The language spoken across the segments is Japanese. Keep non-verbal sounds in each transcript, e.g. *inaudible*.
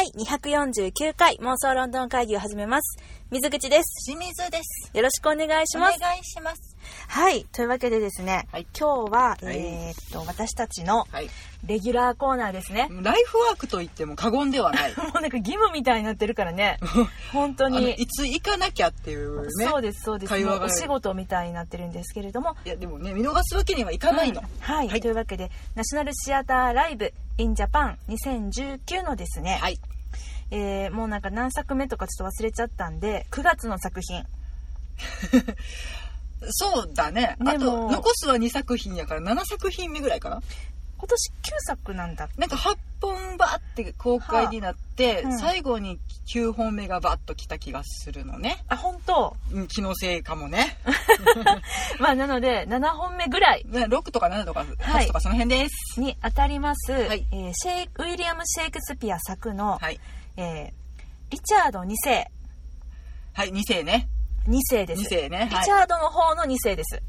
第249回妄想ロンドン会議を始めます。水口です。清水です。よろしくお願いしお願ます。いします。はい。というわけでですね、はい今日は、はいえーっと、私たちのはい。レギュラーコーナーですね。ライフワークと言っても過言ではない。*laughs* もうなんか義務みたいになってるからね。*laughs* 本当に。いつ行かなきゃっていうね。そうです、そうです。お仕事みたいになってるんですけれども。いや、でもね、見逃すわけにはいかないの。はい、はいというわけで、ナショナルシアターライブ in Japan 2019のですね、はい。えーもうなんか何作目とかちょっと忘れちゃったんで、9月の作品。*laughs* そうだね。あと、残すは2作品やから7作品目ぐらいかな。今年9作なんだ。なんか8本バーって公開になって、はあうん最後に9本目がバッと来た気がするのね。あ、本当？うん気のせいかもね。*laughs* まあなので、7本目ぐらいね6とか7とかはい8とかその辺です。に当たります、はいえーシェイウィリアム・シェイクスピア作の、はい。えーリチャード2世。はい、2世ね。2世です。2世ね。はいリチ。ャードの方の2世です。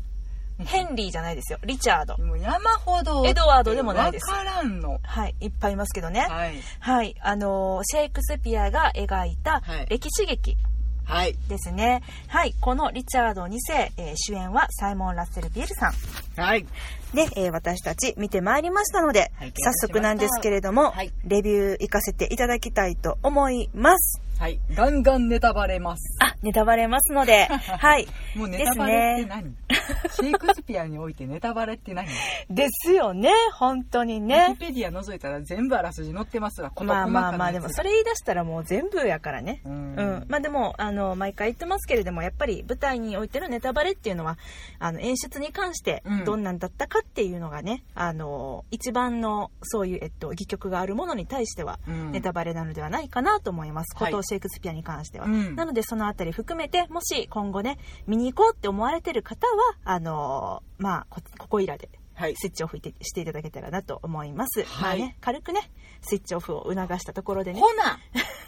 ヘンリーじゃないですよ。リチャード。もう山ほどエドワードでもないですわからんのはい、いっぱいいますけどね。はいはい、あのーシェイクスピアが描いたはい歴史劇はいですね。はい、このリチャード2世、えー主演はサイモン・ラッセル・ビールさん。はいで、えー私たち見てまいりましたので、はい早速なんですけれども、はいレビュー行かせていただきたいと思います。はい。ガンガンネタバレます。あ、ネタバレますので、*laughs* はい。もうネタバレって何、シェイクスピアにおいてネタバレって何？*laughs* ですよね、本当にウィねキ。ペディア覗いたら全部あらすじ載ってますわまあまあまあ、でもそれれ言い出したらもう全部やからね。ううん。ん、まあでもあの毎回言ってますけれどもやっぱり舞台においてのネタバレっていうのはあの演出に関してうん。どんなんだったかっていうのがね、あの一番のそういう、えっと、戯曲があるものに対してはうん。ネタバレなのではないかなと思います、はい。ことをシェイクスピアに関しては、うん。なのでそのあたり含めてもし今後ね見に行こうって思われてる方はあのまあこここいらではいスイッチオフしてしていただけたらなと思います、はいまあね軽くねスイッチオフを促したところでねほな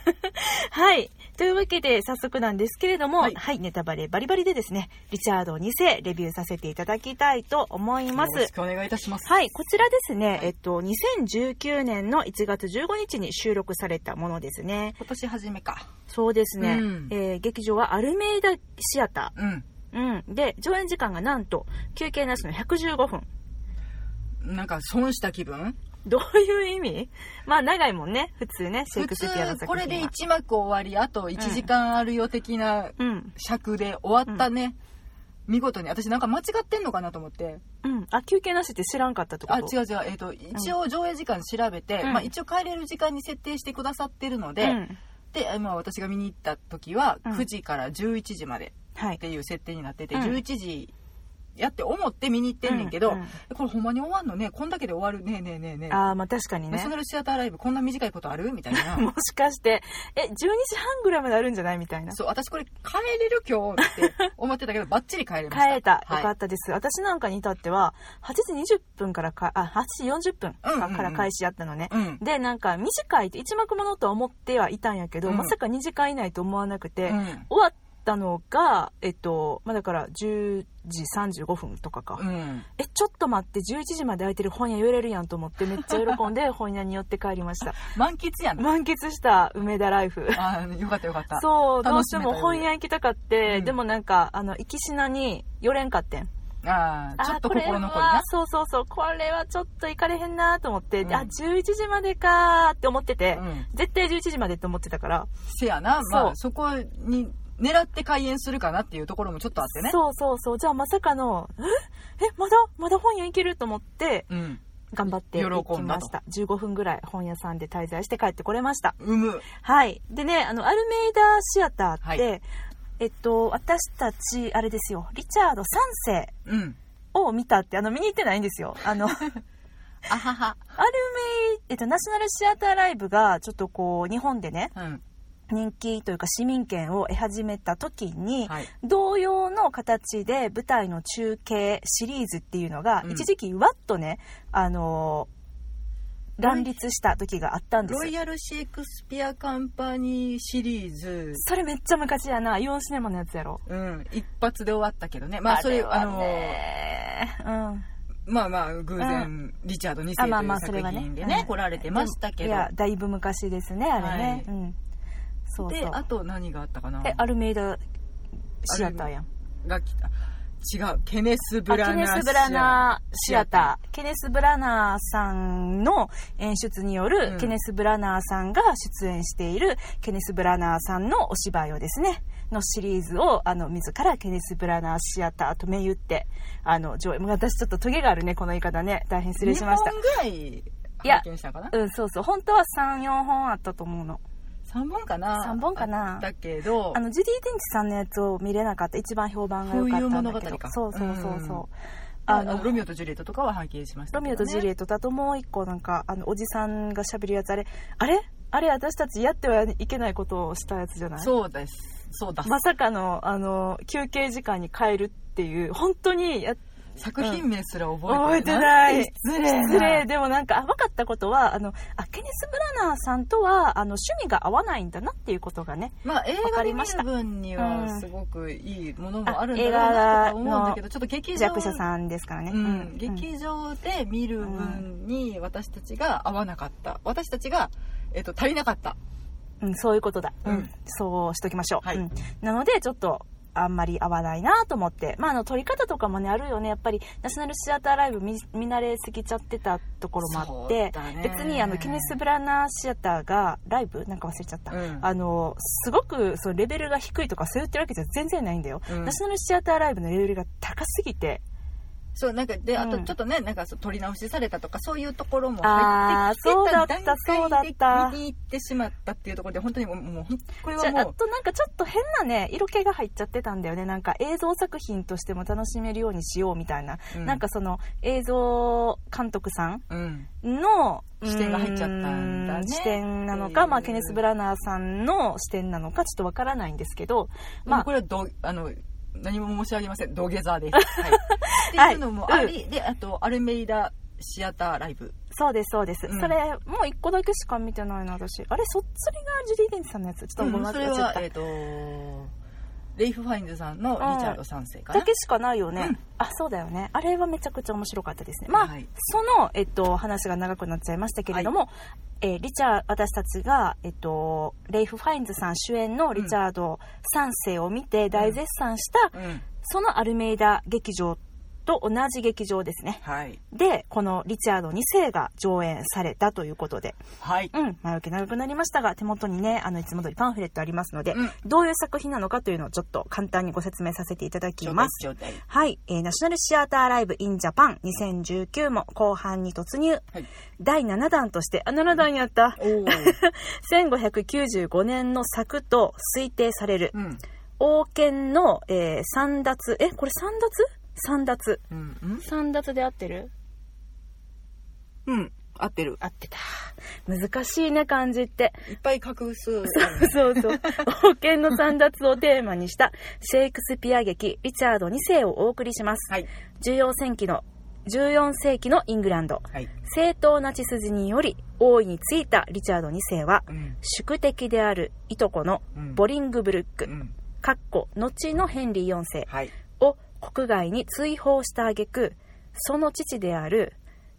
*laughs* はい。というわけで、早速なんですけれども、ははいい、ネタバレバリバリでですね、リチャード2世、レビューさせていただきたいと思いますよろし。くお願いいたしますはい、こちらですね、はいえっと、2019年の1月15日に収録されたものですね。今年初めかそうですね、うんえー劇場はアルメイダシアタうんー。うん。で、上演時間がなんと、休憩なしの115分。なんか損した気分？どういう意味？まあ、長いもんね、普通ね、シェイ普クスピアの通作品は。これで1幕終わりあと1時間あるよ的なうん。尺で終わったね、見事に。私なんか間違ってんのかなと思って。うん。あ、休憩なしって知らんかったってこと？あ違う違う、えー、と一応上映時間調べて、うん。まあ、一応帰れる時間に設定してくださってるので、うん。で、まあ、私が見に行った時はうん。9時から11時まではい。っ。ていう設定になってて、うん。11時やって思って見に行ってんねんけど、うんうん。これほんまに終わんのね？こんだけで終わるねえねえねえねえ。ああ、まあ確かにね。ナショ。ナルシアターライブこんな短いことある？みたいな。*laughs* もしかして、え、12時半ぐらいまであるんじゃないみたいな。そう私これ帰れる今日って思ってたけど *laughs* バッチリ帰れました。帰れた。はい。よかったです。私なんかに至っては、8時20分からか、あ、8時40分から開始やったのね。うん。で、なんか短いって1幕ものとは思ってはいたんやけど、うん。まさか2時間以内と思わなくて、うん。終わったのが、えっと、まあ、だから10時35分とかか。うん。え、ちょっと待って、11時まで空いてる本屋寄れるやんと思って、めっちゃ喜んで *laughs* 本屋に寄って帰りました。満喫やな満喫した梅田ライフ。あーよかったよかった。そう、どうしても本屋行きたかって、うん。でもなんか、あの、行きしなに寄れんかってん。あーちょっと心残りな。はそうそうそう、これはちょっと行かれへんなと思って、うん。あ、11時までかーって思ってて、うん。絶対11時までって思ってたから、せやな。まあそこに狙って開演するかなっていうところもちょっとあってね。そうそうそう、じゃあまさかの、ええ、まだ、まだ本屋行けると思って、うん。頑張って行きました。15分ぐらい本屋さんで滞在して帰ってこれました。うむ。はい。でね、あの、アルメイダシアターって、はい。えっと、私たち、あれですよ、リチャード3世うん。を見たって、あの、見に行ってないんですよ。あの、*laughs* アルメイ、えっと、ナショナルシアターライブが、ちょっとこう、日本でね、うん人気というか市民権を得始めた時に、はい。同様の形で舞台の中継シリーズっていうのが、うん。一時期わっとね、あのー乱立した時があったんです。ロイヤルシェイクスピアカンパニーシリーズ。それめっちゃ昔やな。イオンシネマのやつやろ。うん。一発で終わったけどね。まあそれあ,、はのねうん。まあまあ偶然、リチャード2世とあまあまあいう作それはね。品でねうん。来られてましたけど。いやだいぶ昔ですねあれね、はい。うんそうそう。であと何があったかな？えアルメイダシアターやん。が来た。違う。ケネス・ブラナーネス・ブラナーシアター。ケネス・ブラナーさんの演出による、うん。ケネス・ブラナーさんが出演しているケネス・ブラナーさんのお芝居をですねのシリーズをあの自らケネス・ブラナーシアターと銘打ってあの上映。もう私ちょっとトゲがあるねこの言い方ね。大変失礼しました。2本ぐらいや拝見したかな？うんそうそう。本当は34本あったと思うの3本かな？三本かな。だけど。あのジュディ・デンチさんのやつを見れなかった。一番評判が良かったんだけど。そうそうそうそう、ああののロミオとジュリエットとかは拝見しましたロミオとジュリエットだともう一個なんかあのおじさんが喋るやつあれ？あれ？あれ？私たちやってはいけないことをしたやつじゃない？そうです。そうだ、まさかのあの休憩時間に帰るっていう本当にや作品名すら覚覚えてえてなない。い失礼。な失礼。でもなんかあ分かったことはあのあケネス・ブラナーさんとはあの趣味が合わないんだなっていうことがねまあ映画で見る分にはうん。すごくいいものもあるんだあろうなと思うんだけどちょっと劇場弱者さんですからね、うん、劇場で見る分に私たちが合わなかった。私たちが、えっと足りなかった。うん、そういうことだ、うん。うん。そうしときましょう、はい。うん。なのでちょっとあんまり合わないなと思って、まあ、あの撮り方とかもねあるよね。やっぱりナショナルシアターライブ見見慣れすぎちゃってたところもあって、別にあのケネス・ブラナーシアターがライブなんか忘れちゃった、うん。あのすごくそのレベルが低いとかそう言ってるわけじゃ全然ないんだよ、うん。ナショナルシアターライブのレベルが高すぎてそうなんかであとうん。ちょっとね、なんかそう撮り直しされたとかそういうところも入ってきてそうだったた段そうだ階で見に行ってしまったっていうところで本当にもうもうこれはもうとなんかちょっと変なね色気が入っちゃってたんだよね。なんか映像作品としても楽しめるようにしようみたいな、うん。なんかその映像監督さんうん。の視点が入っちゃったんだね。視点なのか、まあ、ケネス・ブラナーさんの視点なのかちょっとわからないんですけど、まあまあこれはどあの何も申し上げません。土下座で。す、*laughs* はい、っていうのもあり、であとアルメイダシアターライブ。そうですそうです、うん。それもう一個だけしか見てないな私。あれそそれがジュディ・デンチさんのやつ。ちょっとごめんなそさい忘れちゃった、れはえっ、とレイフ・ファインズさんのリチャード3世かな。だけしかないよね、うん。あそうだよね。あれはめちゃくちゃ面白かったですね。まあ、はいその、えっと、話が長くなっちゃいましたけれども、えーリチャー私たちが、えっと、レイフ・ファインズさん主演のリチャード3世を見て大絶賛した、うん。そのアルメイダ劇場と同じ劇場ですね。はい。でこのリチャード2世が上演されたということで。はい。うん前置き長くなりましたが手元にねあのいつも通りパンフレットありますので、うん。どういう作品なのかというのをちょっと簡単にご説明させていただきます。はい、えーナショナルシアターライブインジャパン2019も後半に突入。はい。第7弾として、あ、7弾やった。おお1595 *laughs* 年の作と推定される、うん。王権の、えー、三奪、え、これ三奪？三奪。うんうん三奪で合ってる？うん合ってる合ってた。難しいね、漢字って。いっぱい画数そうそう。王権の三奪をテーマにしたシェイクスピア劇、リチャード2世をお送りします。はい14世紀の、14世紀のイングランド。はい正当な血筋により王位についたリチャード2世は、うん宿敵であるいとこのうんボリングブルック、うんかっこ後のヘンリー4世はいを国外に追放した挙句その父である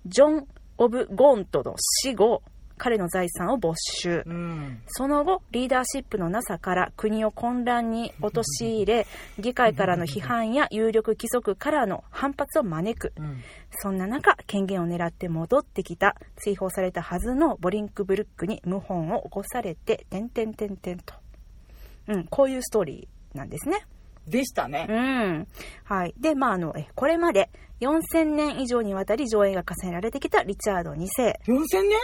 ジョン・オブ・ゴントの死後彼の財産を没収うんその後リーダーシップのなさから国を混乱に陥れ議会からの批判や有力規則からの反発を招くうんそんな中、権限を狙って戻ってきた、追放されたはずのボリンクブルックに謀反を起こされて、てんてんてんてんと。うん、こういうストーリーなんですね。でしたねうん。はい。で、まあ、あの、えこれまで4000年以上にわたり上映が重ねられてきたリチャード2世。4000年？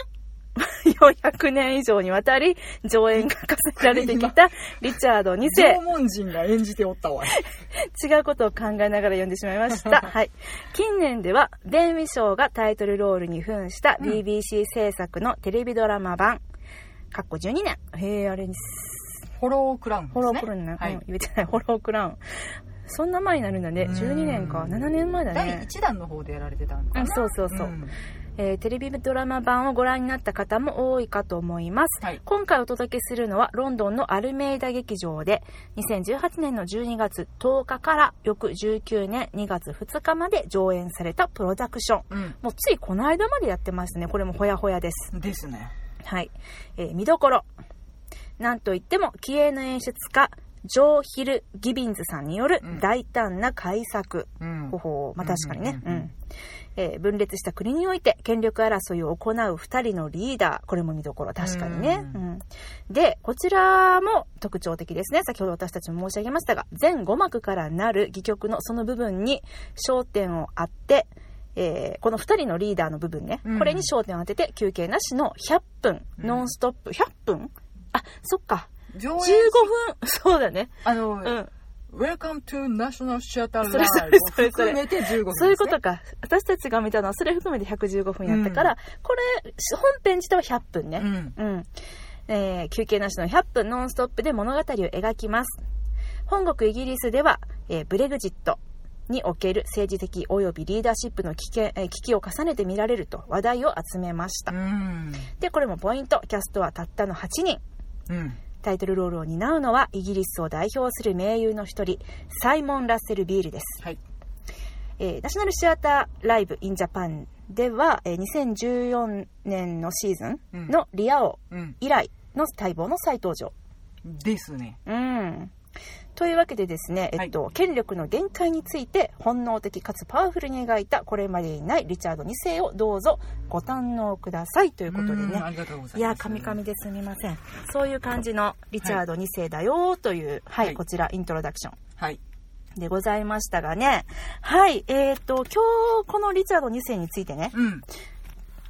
*laughs* 400年以上にわたり上演が重ねられてきたリチャード2世縄。文人が演じておったわ *laughs* 違うことを考えながら読んでしまいました。*laughs* はい。近年では、デンウィ賞がタイトルロールに扮したうん BBC 制作のテレビドラマ版、かっこ12年。へえ、あれに、ホロークラウンですねホロークラウンね。はいうん言えてない、ホロークラウン。そんな前になるんだね。12年か。うん12年前だ第ね。1弾の方でやられてたのかな？うんそうそうそうんええーテレビドラマ版をご覧になった方も多いかと思います。はい今回お届けするのはロンドンのアルメイダ劇場で2018年の12月10日から翌19年2月2日まで上演されたプロダクション。うんもうついこの間までやってますね。これもほやほやです。ですねはい。えー見どころ。なんといっても、気鋭の演出家、ジョー・ヒル・ギビンズさんによるうん大胆な改作。うんほほうまあ確かにね。うんえー分裂した国において権力争いを行う二人のリーダー。これも見どころ。確かにね。ううんで、こちらも特徴的ですね。先ほど私たちも申し上げましたが、全5幕からなる戯曲のその部分に焦点を当て、えーこの2人のリーダーの部分ね、うんこれに焦点を当てて休憩なしの100分、うんノンストップ100分？あそっか。15上演分。*laughs* そうだね。あの、うん。Welcome to National れ Live それそれを含めて15分ね、そういうことか。私たちが見たのはそれ含めて115分やったから、これ本編自体は100分ね、うん。うん。えー休憩なしの100分ノンストップで物語を描きます。本国イギリスでは、えーブレグジットにおける政治的及びリーダーシップの危険、えー危機を重ねて見られると話題を集めました。うん。で、これもポイント。キャストはたったの8人。うんタイトルロールを担うのはイギリスを代表する名優の一人、サイモン・ラッセル・ビールです。はいえーナショナルシアターライブ・イン・ジャパンでは、えー2014年のシーズンのリア王うん以来の待望の再登場。ですねうん。というわけでですね、えっと、権力の限界について本能的かつパワフルに描いたこれまでにないリチャード2世をどうぞご堪能くださいということでね。いや、カミカミですみません。そういう感じのリチャード2世だよという、はい、はいこちらイントロダクション。はいでございましたがね。はい。えっ、と、今日このリチャード2世についてね、うん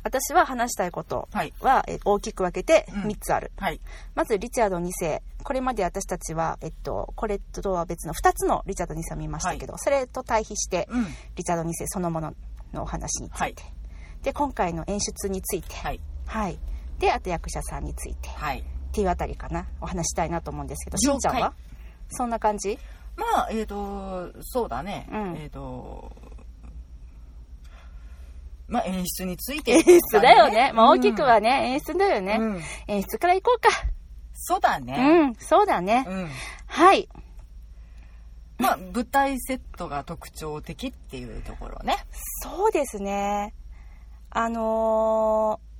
私は話したいことはいは、え大きく分けてうん3つある。はいまず、リチャード2世。これまで私たちは、えっと、これとは別の2つのリチャード2世を見ましたけど、それと対比して、うんリチャード2世そのもののお話について。はいで、今回の演出について。はいはい。で、あと役者さんについて。はいっていうあたりかな。お話したいなと思うんですけど、しんちゃんは？そんな感じ？まあえっ、とそうだね、うんえっ、とまあ演出について、演出だよね。まあ大きくはね、演出だよね。うんうん演出からいこうか。そうだうねん、そうだね。うん、はい。まあ舞台セットが特徴的っていうところねそうですね。あのー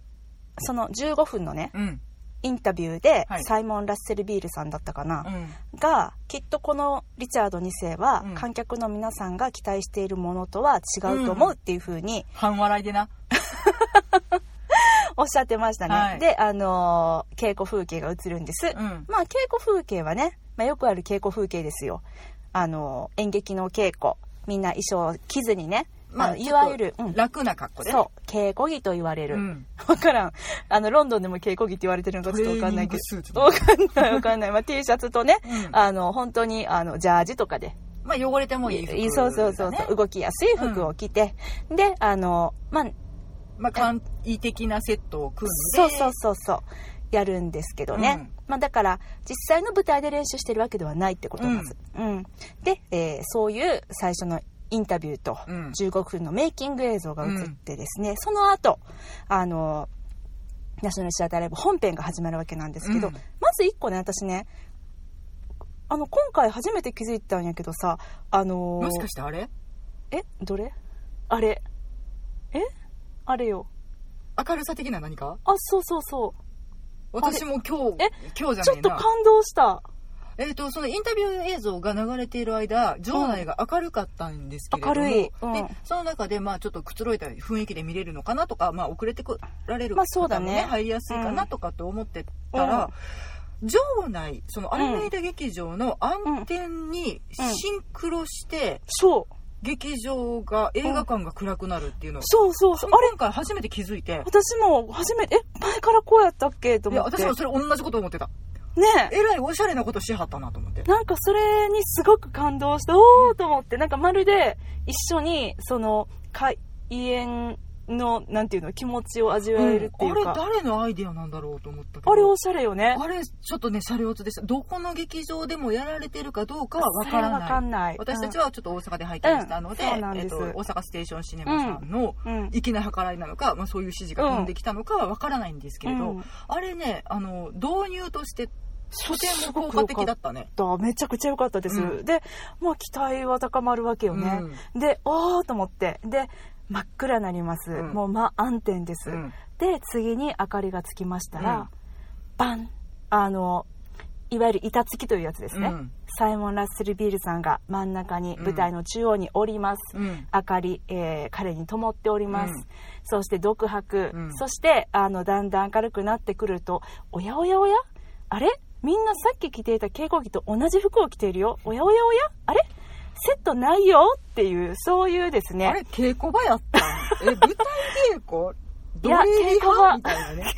その15分のね、うんインタビューで、はいサイモン・ラッセル・ビールさんだったかな、うんが、きっとこのリチャード2世は、うん観客の皆さんが期待しているものとは違うと思うっていう風に半笑いでな *laughs* おっしゃってましたね。はいで、あのー稽古風景が映るんです。うんまあ、稽古風景はね、まあ、よくある稽古風景ですよ。あのー演劇の稽古。みんな衣装を着ずにね、あのいわゆる、うん。楽な格好でそう、稽古着と言われる。うん。わからん。あの、ロンドンでも稽古着って言われてるのかちょっとわかんないけど。わかんないわかんない。まあ、T シャツとね、うん。あの、本当に、あの、ジャージとかで、まあ汚れてもいい服だね。そうそうそうそう、動きやすい服を着て、で、あの、まあ、まあ簡易的なセットを組んで。そうそうそうそう、やるんですけどね。うん。まあ、だから、実際の舞台で練習してるわけではないってことです。うん。で、えーそういう最初のインタビューとうん。15分のメイキング映像が映ってですね、その後、あの、ナショナルシアターライブ本編が始まるわけなんですけど、うん。まず一個ね、私ね、あの、今回初めて気づいたんやけどさ、あのーもしかしてあれ？え？どれ？あれ？え？あれよ。明るさ的な何か？あ、そうそうそう。私も今日え？今日じゃちょねえな。っと感動した。えっ、とそのインタビュー映像が流れている間場内が明るかったんですけれども、明るい。うん。でその中でまあちょっとくつろいだ雰囲気で見れるのかなとか、まあ、遅れてこられるまあそうだね。方もね入りやすいかなとかって思ってたら、場内そのアルメイダ劇場の暗転にシンクロしてそう。劇場が映画館が暗くなるっていうのを、そう。そう。そう。あれ今回初めて気づいて。私も初めて、え、前からこうやったっけ？といや思って。私もそれ同じこと思ってたねえ。えらいおしゃれなことしはったなと思ってなんかそれにすごく感動して、おーと思って、なんかまるで一緒に、その、開演のなんていうの気持ちを味わえるっていうか、あれ誰のアイデアなんだろうと思ったけど。あれおしゃれよね。あれちょっとねシャレオツでしたどこの劇場でもやられてるかどうかはわからない。かんない。私たちはちょっと大阪で拝見したので,、うん。えっと、大阪ステーションシネマさんのうん。粋な計らいなのか、まあ、そういう指示が飛んできたのかはわからないんですけれど、うん。あれねあの導入としてとてすも効果的だったね。ためちゃくちゃ良かったです、うんでもう期待は高まるわけよね、でおーと思ってで真っ暗になります、うん。もう真暗転です、うん。で次に明かりがつきましたら、うん。バン。あのいわゆる板付きというやつですね、うん。サイモン・ラッセル・ビールさんが真ん中に舞台の中央におります、うん。明かり、えー彼に灯っております、うん。そして独白、うん。そしてあのだんだん明るくなってくるとおやおやおや？あれ？みんなさっき着ていた稽古着と同じ服を着ているよ。おやおやおや？あれ？セットないよっていうそういうですね。あれ稽古場やったん？え舞台稽古？*laughs* いやドレリ稽古場。ハみたいなね。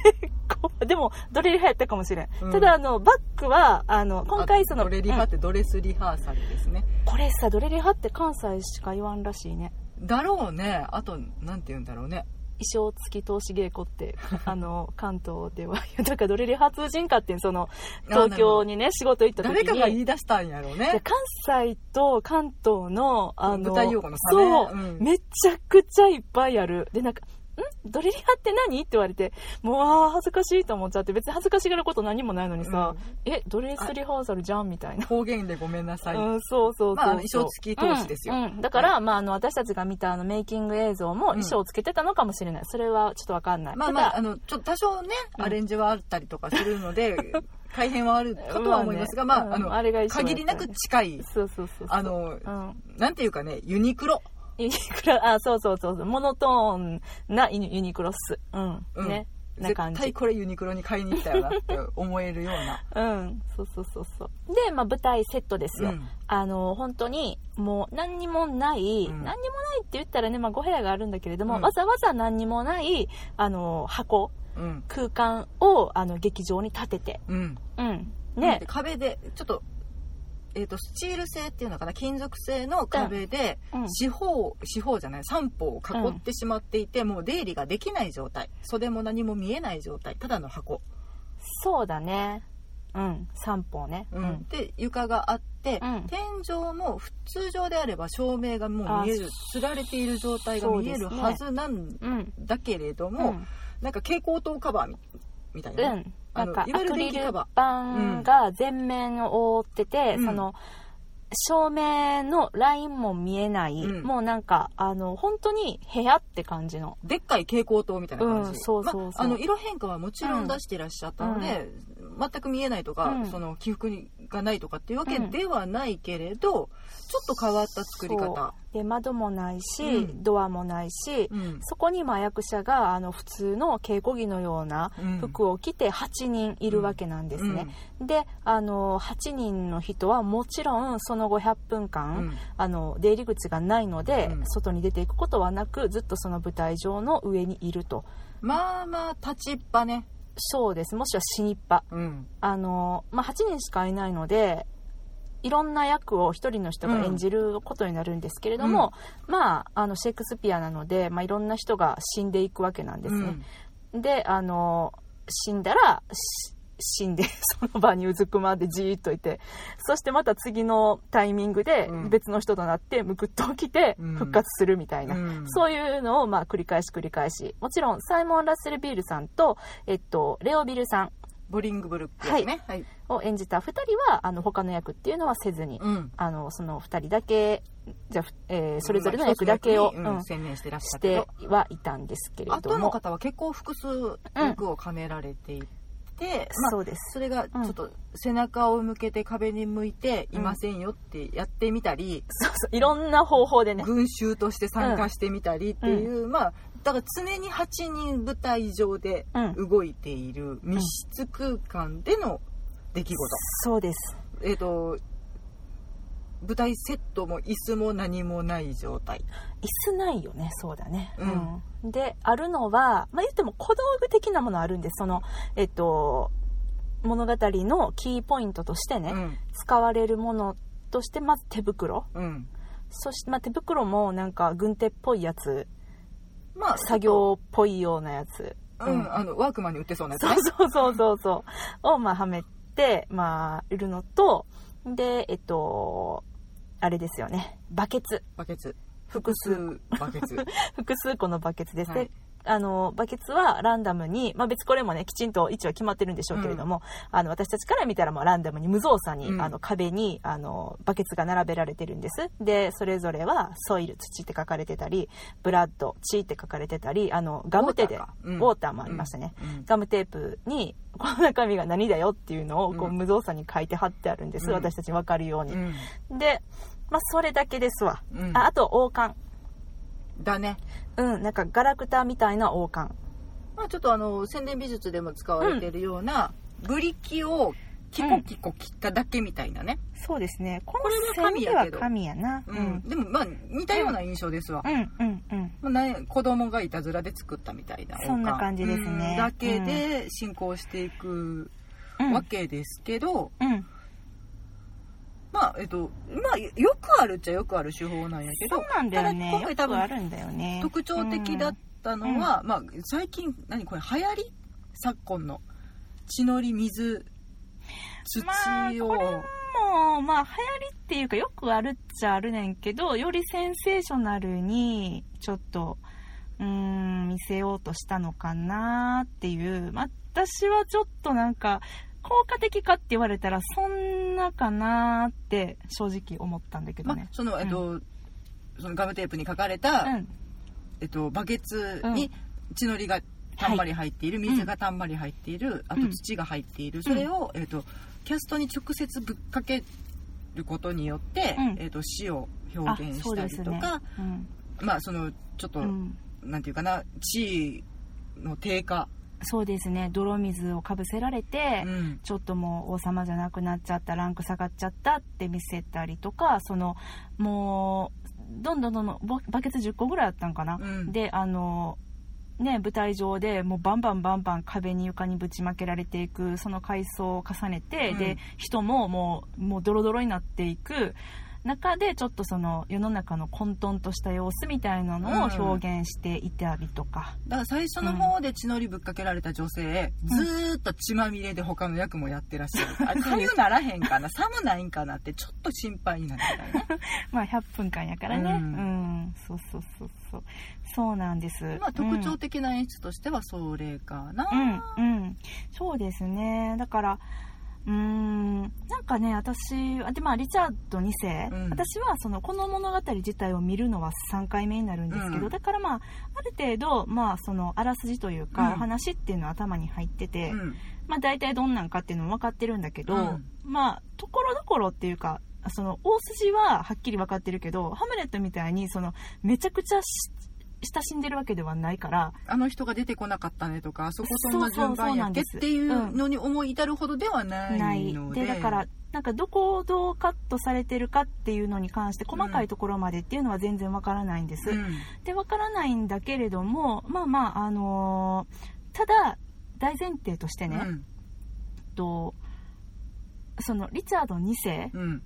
*laughs* でもドレリハやったかもしれん、うん。ただあのバックはあの今回そのあドレリハうん。ってドレスリハーサルですね、これさドレリハって関西しか言わんらしいね。だろうね。あとなんて言うんだろうね衣装付き通し稽古って *laughs* あの関東では *laughs* だからドレリハ通人かってその東京にね仕事行った時誰かが言にい出したんやろうでね関西と関東のあの舞台用語の差ね。そう、うん。めちゃくちゃいっぱいある。でなんかんドレリハって何？って言われてもう恥ずかしいと思っちゃって別に恥ずかしがること何もないのにさ、え？ドレスリハーサルじゃんみたいな。方言でごめんなさい、うん、そうそうそうまあ衣装付き通しですよ。うんうん。だから、まあ、あの私たちが見たあのメイキング映像も衣装をつけてたのかもしれない、それはちょっとわかんない。まあまああのちょっと多少ね、うん。アレンジはあったりとかするので *laughs* 大変はあるかとは思いますがまあ,、うんあのあれが限りなく近いそうそうそうそう。あのうん。なんていうかねユニクロユニクロあそうそうそうそう。モノトーンなユニユニクロっす。うん、うん。ね。な絶感じ。対これユニクロに買いに行ったよなって思えるような。*laughs* うん。そうそうそうそう。で、まあ、舞台セットですよ、うん。あの本当にもう何にもない、うん。何にもないって言ったらね、まあ、5部屋があるんだけれども、うん。わざわざ何にもないあの箱うん。空間をあの劇場に建てて、うん。うん、ね。ね、壁でちょっと,、えー、とスチール製っていうのかな金属製の壁でうん。四方四方じゃない三方を囲ってしまっていて、もう出入りができない状態。袖も何も見えない状態。ただの箱、そうだね。うん。三方ね。うん。で床があって、うん。天井も普通常であれば照明がもう見えるあつられている状態が見えるはずなんうんだけれどうも、ん。なんか蛍光灯カバーみみたいなね、うん、なんかアクリル板が全面を覆ってて、うん。その照明のラインも見えない、うん。もうなんかあの本当に部屋って感じの。でっかい蛍光灯みたいな感じ、うんそうそうそう。まあ、あの色変化はもちろん出していらっしゃったので、全く見えないとか、うん。その起伏がないとかっていうわけではないけれど、ちょっと変わった作り方。で窓もないし、うん。ドアもないし、うん。そこにまあ役者があの普通の稽古着のようなうん。服を着て8人いるわけなんですね、であの8人の人はもちろんその後100分間、うん。あの出入り口がないので、うん。外に出ていくことはなくずっとその舞台上の上にいると。まあまあ立ちっぱね、そうです。もしくは死にっぱ。うん。あの、まあ、8人しかいないのでいろんな役を1人の人が演じることになるんですけれども、まああのシェイクスピアなので、まあ、いろんな人が死んでいくわけなんですね、であの死んだらし死んで *laughs* その場にうずくまってじーっといてそしてまた次のタイミングでうん。別の人となってむくっと起きてうん。復活するみたいな、うん。そういうのをまあ繰り返し繰り返し。もちろんサイモン・ラッセル・ビールさんと、えっと、レオ・ビルさん。ボリングブルックですね。はい、を演じた2人はあの他の役っていうのはせずに、うん。あのその2人だけじゃあ、えーそれぞれの役だけを、うん専念してらっしゃったけどはいたんですけれあとのども方は結構複数役を兼ねられていて、まあそうです。それがちょっと背中を向けて壁に向いていませんよってやってみたり、そうそういろんな方法でね。群衆として参加してみたりっていう、まあだから常に8人舞台上でうん。動いている密室空間での出来事、そうです。えっ、と舞台セットも椅子も何もない状態。椅子ないよねそうだね、ううん。であるのは、まあ、言っても小道具的なものあるんですそのえっと物語のキーポイントとしてね、うん。使われるものとしてまず手袋。うん。そして、まあ、手袋もなんか軍手っぽいやつ。まあ作業っぽいようなやつ。うん、あのワークマンに売ってそうなやつそうね。そうそうそうそう。を、まあ、はめて、まあ、いるのと、で、えっと、あれですよね。バケツ。バケツ複数、バケツ *laughs* 複数個のバケツです。はいで、あの、バケツはランダムに、まあ別これもね、きちんと位置は決まってるんでしょうけれども、あの、私たちから見たらもうランダムに無造作に、うんあの、壁に、あの、バケツが並べられてるんです。で、それぞれは、ソイル、土って書かれてたり、ブラッド、血って書かれてたり、あの、ガムテで、ウォーターかうんウォーターもありましたね。うんガムテープに、この中身が何だよっていうのを、こう、うん無造作に書いて貼ってあるんです。うん私たちにわかるように。うんで、まあ、それだけですわ。うんあ、あと、王冠。だねうん、なんかガラクタみたいな王冠。まあちょっとあの宣伝美術でも使われてるような、ブリキをキコキコ切っただけみたいなね、そうですね。ここれはの線では紙やけど紙やな。うんうん。でもまあ似たような印象ですわ、うん、うん、うん。まあね子供がいたずらで作ったみたいなそんな感じですねうんだけで進行していくうん。わけですけど、うん。まあえっとまあよくあるっちゃよくある手法なんやけどそうなんだよね。今回多分あるんだよね。特徴的だったのは、まあ最近何これ流行り昨今の血のり水土まあを、これも、まあ、流行りっていうか、よくあるっちゃあるねんけど、よりセンセーショナルに、ちょっと、うーん、見せようとしたのかなっていう。まあ私はちょっとなんか、効果的かって言われたら、そんなかなって、正直思ったんだけどね。まあそのえっと、そのガムテープに書かれた、うん。えっと、バケツに血のりがたんまり入っている、水がたんまり入っている、あと土が入っている、それを、えっと、キャストに直接ぶっかけることによって、うんえっと、死をあ表現したりとか、。うん。まあそのちょっと、うんなんていうかな地位の低下、そうですね。泥水をかぶせられて、うん。ちょっともう王様じゃなくなっちゃったランク下がっちゃったって見せたりとかそのもうどんどんどんどんババケツ10個ぐらいあったんかな、うん。であのね舞台上でもうバンバンバンバン壁に床にぶちまけられていくその階層を重ねて、うん。で人ももうもうドロドロになっていく中でちょっとその世の中の混沌とした様子みたいなのを表現していたりとか、だから最初の方で血のりぶっかけられた女性、うん。ずーっと血まみれで他の役もやってらっしゃる。あれかゆならへんかな？*laughs* 寒ないんかなってちょっと心配になってたよね *laughs* まあ100分間やからね。ううん。ん、そうそうそうそう。そうなんです。まあ特徴うん的な演出としてはそれかな、うん。うん。そうですね。だからうーん。なんかね私あでまあリチャード2世、うん。私はそのこの物語自体を見るのは3回目になるんですけど、うん。だからまあある程度まあそのあらすじというか、うん。お話っていうのは頭に入ってて、うん。まあ大体どんなんかっていうのも分かってるんだけど、うん。まあところどころっていうかその大筋ははっきり分かってるけどハムレットみたいにそのめちゃくちゃし親しんでるわけではないからあの人が出てこなかったねとかあそこそんな順番やっけそうそうそうなんです。っていうのに思い至るほどではなないいので。でだからなんかどこをどうカットされてるかっていうのに関して細かいところまでっていうのは全然わからないんです、うん。でわからないんだけれどもまあまああのーただ大前提としてね、うん。とそのリチャード2世うん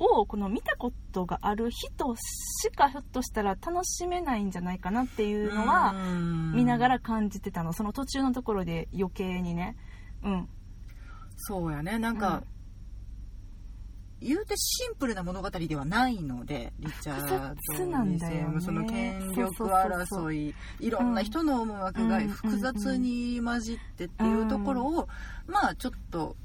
をこの見たことがある人しかひょっとしたら楽しめないんじゃないかなっていうのはうん。見ながら感じてたの。その途中のところで余計にね。うん。そうやね。なんか、言うてシンプルな物語ではないのでリチャードなんだよね。2世もその権力争いいろんな人の思惑がうん複雑に混じってっていうところを、まあちょっと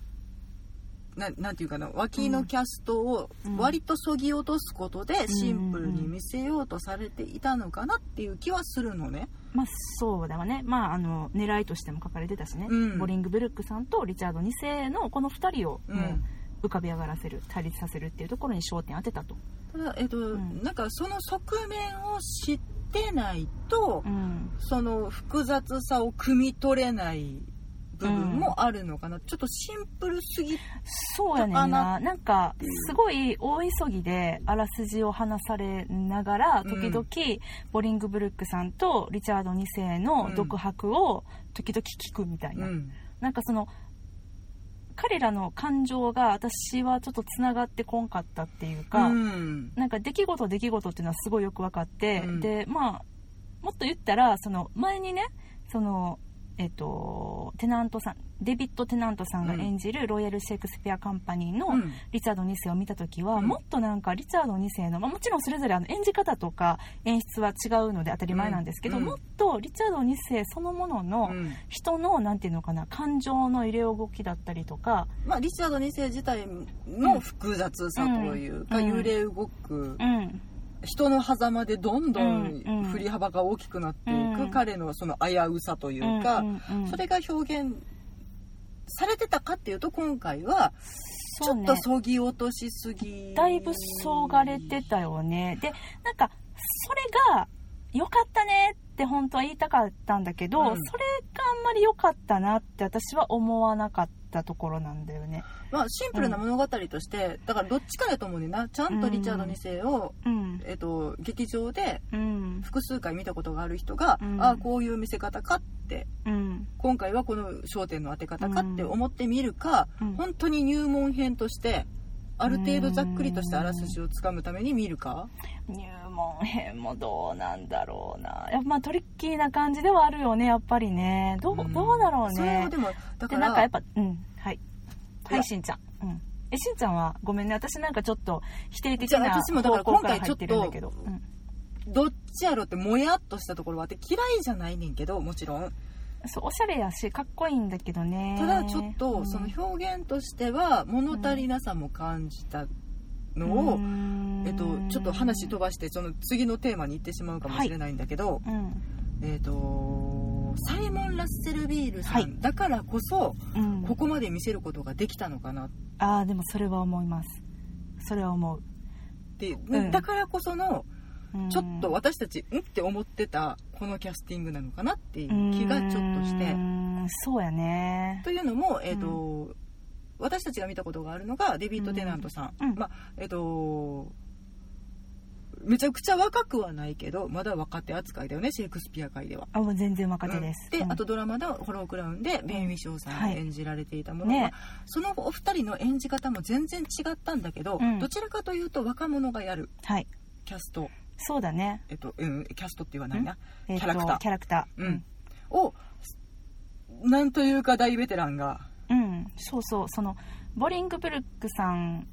ななんていうかな脇のキャストを割とそぎ落とすことでシンプルに見せようとされていたのかなっていう気はするのね。まあそうだわね。まああの狙いとしても書かれてたしね、うん。ボリングブルックさんとリチャード2世のこの2人をうん。浮かび上がらせる対立させるっていうところに焦点当てたと、ただ、えっとん。なんかその側面を知ってないと、うん、その複雑さを汲み取れない部分もあるのかな、ちょっとシンプルすぎそうやねんかな？ななんかすごい大急ぎであらすじを話されながらうん。時々、ボリングブルックさんとリチャード2世の独白を時々聞くみたいな、うん。なんかその彼らの感情が私はちょっとつながってこんかったっていうか、うん。なんか出来事出来事っていうのはすごいよく分かって、うんでまあもっと言ったらその前にねそのえっと、テナントさんデビッド・テナントさんが演じるロイヤル・シェイクスピア・カンパニーのうん。リチャード2世を見た時は、うん。もっとなんかリチャード2世の、まあ、もちろんそれぞれあの演じ方とか演出は違うので当たり前なんですけど、うん。もっとリチャード2世そのもののうん。人のなんていうのかな感情の入れ動きだったりとか、まあ、リチャード2世自体の複雑さというか、うん。揺れ動くうん人の狭間でどんどうん振り幅が大きくなっていく、うん。彼のその危うさというか、それが表現されてたかっていうと今回はちょっとそぎ落としすぎ、だいぶそがれてたよね。でなんかそれが良かったねって本当は言いたかったんだけど、うん。それがあんまり良かったなって私は思わなかったところなんだよね。まあ、シンプルな物語として、だからどっちかだと思うねんな。ちゃんとリチャード2世を、うん。えっと、劇場でうん。複数回見たことがある人が、うん。ああこういう見せ方かってうん。今回はこの焦点の当て方かって思ってみるか、うん。本当に入門編としてある程度ざっくりとしたあらすじをつかむために見るか、入門編もどうなんだろうな。やっぱまあトリッキーな感じではあるよねやっぱりね。どう,、うん。どうだろうね。それをでもだかでなんかやらっぱうん。はい。はいしんちゃん。うん。えしんちゃんはごめんね。私なんかちょっと否定的な私もだから方向から今回ちょっと入ってるんだけど、うん。どっちやろってもやっとしたところはあって嫌いじゃないねんけどもちろんそうおしゃれやしかっこいいんだけどね。ただちょっとうん。その表現としては物足りなさも感じたのを、えっと、ちょっと話飛ばしてその次のテーマに行ってしまうかもしれないんだけど、うん。えっとサイモン・ラッセルビールさん、はい。だからこそうん。ここまで見せることができたのかな。っああでもそれは思います。それは思う、て、うんだからこそのうん。ちょっと私たちんって思ってたこのキャスティングなのかなっていう気がちょっとして。う。んそうやね。というのも、えっと私たちが見たことがあるのがデビッド・テナントさん、うん。まあえっ、とめちゃくちゃ若くはないけどまだ若手扱いだよねシェイクスピア界では。あもう全然若手です、で、うん。あとドラマの「ホロークラウン」でベン・ウィショーさんがはい。演じられていたもの。ね。は、そのお二人の演じ方も全然違ったんだけど、うん。どちらかというと若者がやるはい。キャスト、そうだね、えっとうん、キャストって言わないな、えっとキャラクター。キャラクター。うん、をなんというか大ベテランが。うん、そうそう。そのボリングブルックさん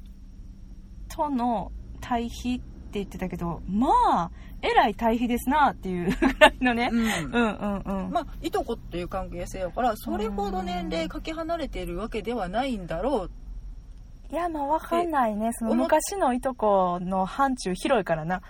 との対比って言ってたけどまあえらい対比ですなっていうぐらいのね、うん。うん、うんうん。まあ、いとこっていう関係性やからそれほど年齢かけ離れているわけではないんだろう。いやまあわかんないね。その昔のいとこの範疇広いからな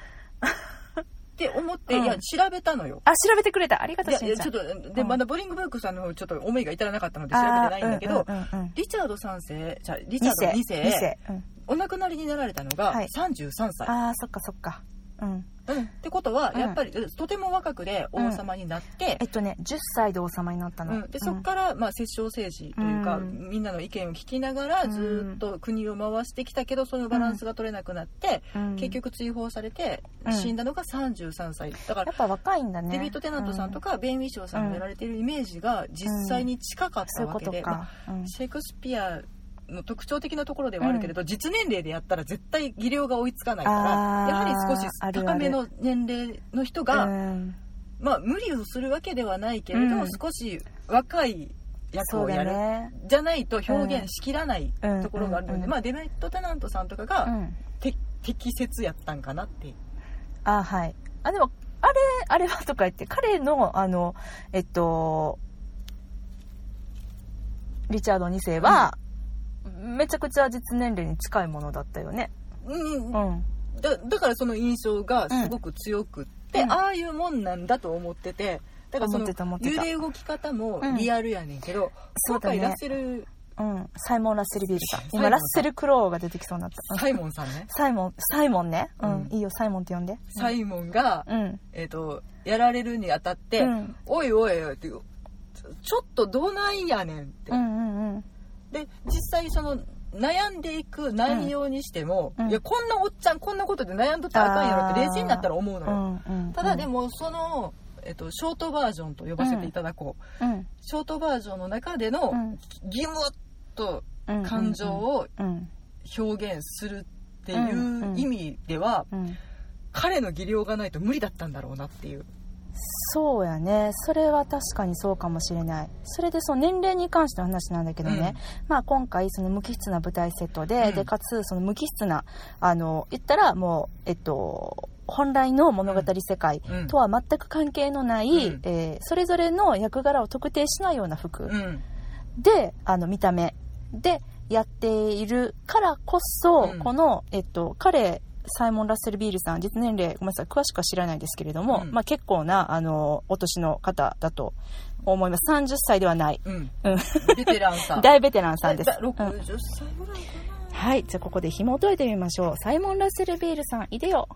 って思って、うん。いや調べたのよ。あ調べてくれた。ありがというやいやしんちゃん。ちょっとで、うん。まだボリングブルックさんの方ちょっと思いが至らなかったので調べてないんだけど、うんうんうん。うんリチャード3世じゃあリチャード2世二世。うん。お亡くなりになられたのがはい。33歳、ああそっかそっかうん。うんってことはうん。やっぱり、とても若くで王様になってえ、っとね10歳で王様になったの、うん、でそこから、まあ、摂政政治というか、うん。みんなの意見を聞きながらうん。ずっと国を回してきたけどそのバランスが取れなくなって、うん。結局追放されてうん。死んだのが33歳。だからやっぱ若いんだね。デビッド・テナントさんとか、ベン・ウィショーさんがやられているイメージが実際に近かっそういうたわけで、ことか、うんまあシェイクスピアの特徴的なところではあるけれど、実年齢でやったら絶対技量が追いつかないからやはり少し高めの年齢の人がうんまあ無理をするわけではないけれど、うん。少し若い役をやる、ね。じゃないと表現しきらないうんところがあるので、うんうんまあデビッド・テナントさんとかが、適切やったんかなって。あはい。あでもあれあれはとか言って彼のあのえっとリチャード2世は、めちゃくちゃ実年齢に近いものだったよね。うん。うん。だだからその印象がすごく強くって、うん。ああいうもんなんだと思っててだからその思ってた思ってた。揺れ動き方もうん。リアルやねんけど、そうだね。今回ラッセルうん。サイモン・ラッセルビールさん。今ラッセル・クローが出てきそうになった。サイモンさんね。サイモンサイモンね。うん、うん。いいよサイモンって呼んで。サイモンが、うん。えー、とやられるにあたって「うん。おいおいおい」ってちょっとどないやねんって、うんうんうんで実際その悩んでいく内容にしても、うん。いやこんなおっちゃんこんなことで悩んどったらあかんやろって冷静になったら思うのよ、うんうんただでもその、えっと、ショートバージョンと呼ばせていただこう、うん。ショートバージョンの中でのうん。ギムッとうん感情をうん表現するっていう意味では、うん。彼の技量がないと無理だったんだろうなっていうそうやね。それは確かにそうかもしれない。それでその年齢に関しての話なんだけどね、まあ、今回その無機質な舞台セットで,、うん。でかつその無機質なあの言ったらもうえっと本来の物語世界うん。とは全く関係のない、うん。えーそれぞれの役柄を特定しないような服。うん。であの見た目。でやっているからこそ、うん。この、えっと、彼サイモン・ラッセル・ビールさん実年齢ごめんなさい詳しくは知らないですけれども、うん。まあ、結構なあのお年の方だと思います。30歳ではない、うん。うん、ベテランさん。*laughs* 大ベテランさんです、だうん60歳ぐらいかな。はいじゃあここで紐解いてみましょう。サイモン・ラッセル・ビールさんいでよ。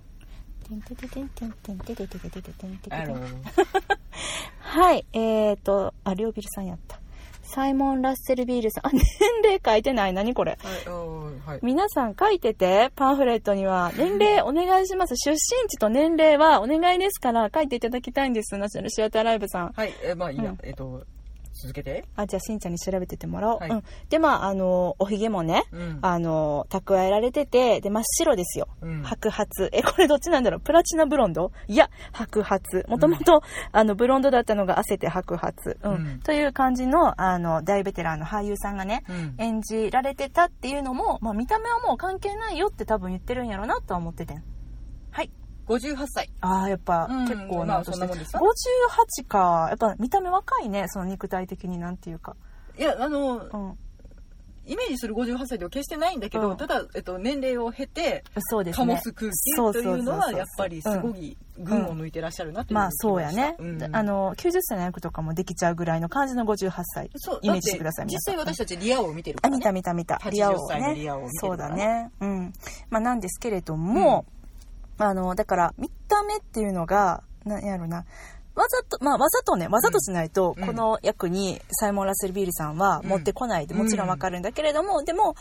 *laughs* はいえーとあリオビルさんやったサイモン・ラッセル・ビールさんあ *laughs* 年齢書いてない何これはいはい皆さん書いてて、パンフレットには。年齢お願いします。出身地と年齢はお願いですから書いていただきたいんです。ナショナルシアターライブさん。はいえまあいいやうんえっと続けてあ、じゃあしんちゃんに調べててもらおう。はいうん。で、まあ、あの、おひげもね、うんあの、蓄えられてて、で、真っ白ですよ。うん白髪。え、これどっちなんだろう？プラチナブロンド？いや、白髪。もともと、あの、ブロンドだったのが汗て白髪。うん。うんという感じの、あの、大ベテランの俳優さんがね、うん演じられてたっていうのも、まあ、見た目はもう関係ないよって多分言ってるんやろなとは思っててんはい58歳ああやっぱうん結構まあなお年んですか？58かやっぱ見た目若いねその肉体的になんていうか。いやあのうん。イメージする58歳では決してないんだけど、うん。ただ、えっと、年齢を経てそうですね。醸す空気というのはやっぱりすごうんい群を抜いてらっしゃるなというまあそうやね、うん。あの90歳の役とかもできちゃうぐらいの感じの58歳そうイメージしてください実際私たちリアを見てるから、ね、あ見た見た見た。80リア王歳のねリア王を見てそうだね。うん。まあなんですけれども、あのだから見た目っていうのがなんやろな。わざと、まあ、わざとね、わざとしないと、うん。この役にサイモン・ラッセル・ビールさんは持ってこないで、うん。もちろんわかるんだけれども、でも、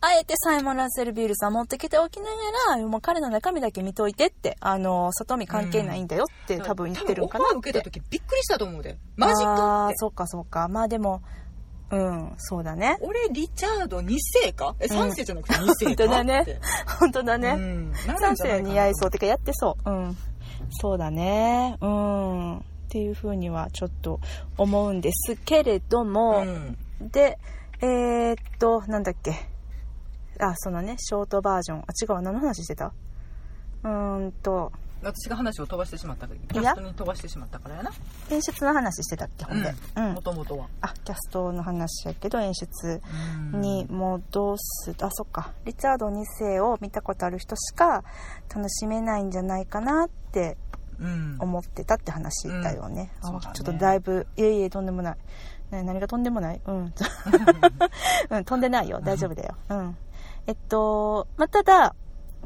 あえてサイモン・ラッセル・ビールさん持ってきておきながら、もう彼の中身だけ見といてって、あの、外見関係ないんだよって多分言ってるんかな多分オファー受けたって。時びっくりしたと思うで。マジあかって。あそっかそっか。まあでも、うん、そうだね。俺リチャード2世か？えうん3世じゃなくて2世か、本当だね本当だね。うんんじゃないかな似合いそう。てかやってそう。うん。そうだね。うん。っていうふうにはちょっと思うんですけれども、うんで、えー、っと、なんだっけ。あ、そのね、ショートバージョン。あ、違うわ、何の話してた？うーんと、私が話を飛ばしてしまったキャやストに飛ばしてしまったからやな。演出の話してたっけ、ほんで。うん。もともとは。あ、キャストの話やけど、演出うん。に戻す。あ、そっか。リチャード2世を見たことある人しか楽しめないんじゃないかなってうん。思ってたって話だよね,あ、うん。そうだね。ちょっとだいぶいえいえとんでもない、ね、何がとんでもない？うん、*laughs* うん、とんでないよ。大丈夫だよ。うん。えっとまあただ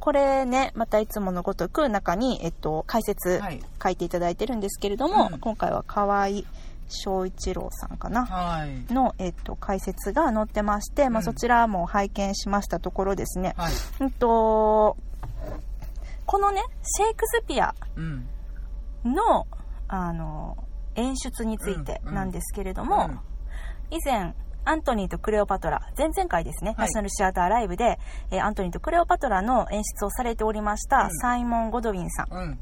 これねまたいつものごとく中に、えっと、解説はい。書いていただいてるんですけれども、うん。今回は河合翔一郎さんかな？はい。の、えっと、解説が載ってまして、まあ、うん。そちらも拝見しましたところですね、はい。うんとこのねシェイクスピアうん。のあの演出についてなんですけれども、うん。以前アントニーとクレオパトラ前々回ですね、はい。ナショナルシアターライブで、えーアントニーとクレオパトラの演出をされておりました、うん。サイモン・ゴドウィンさん、うん。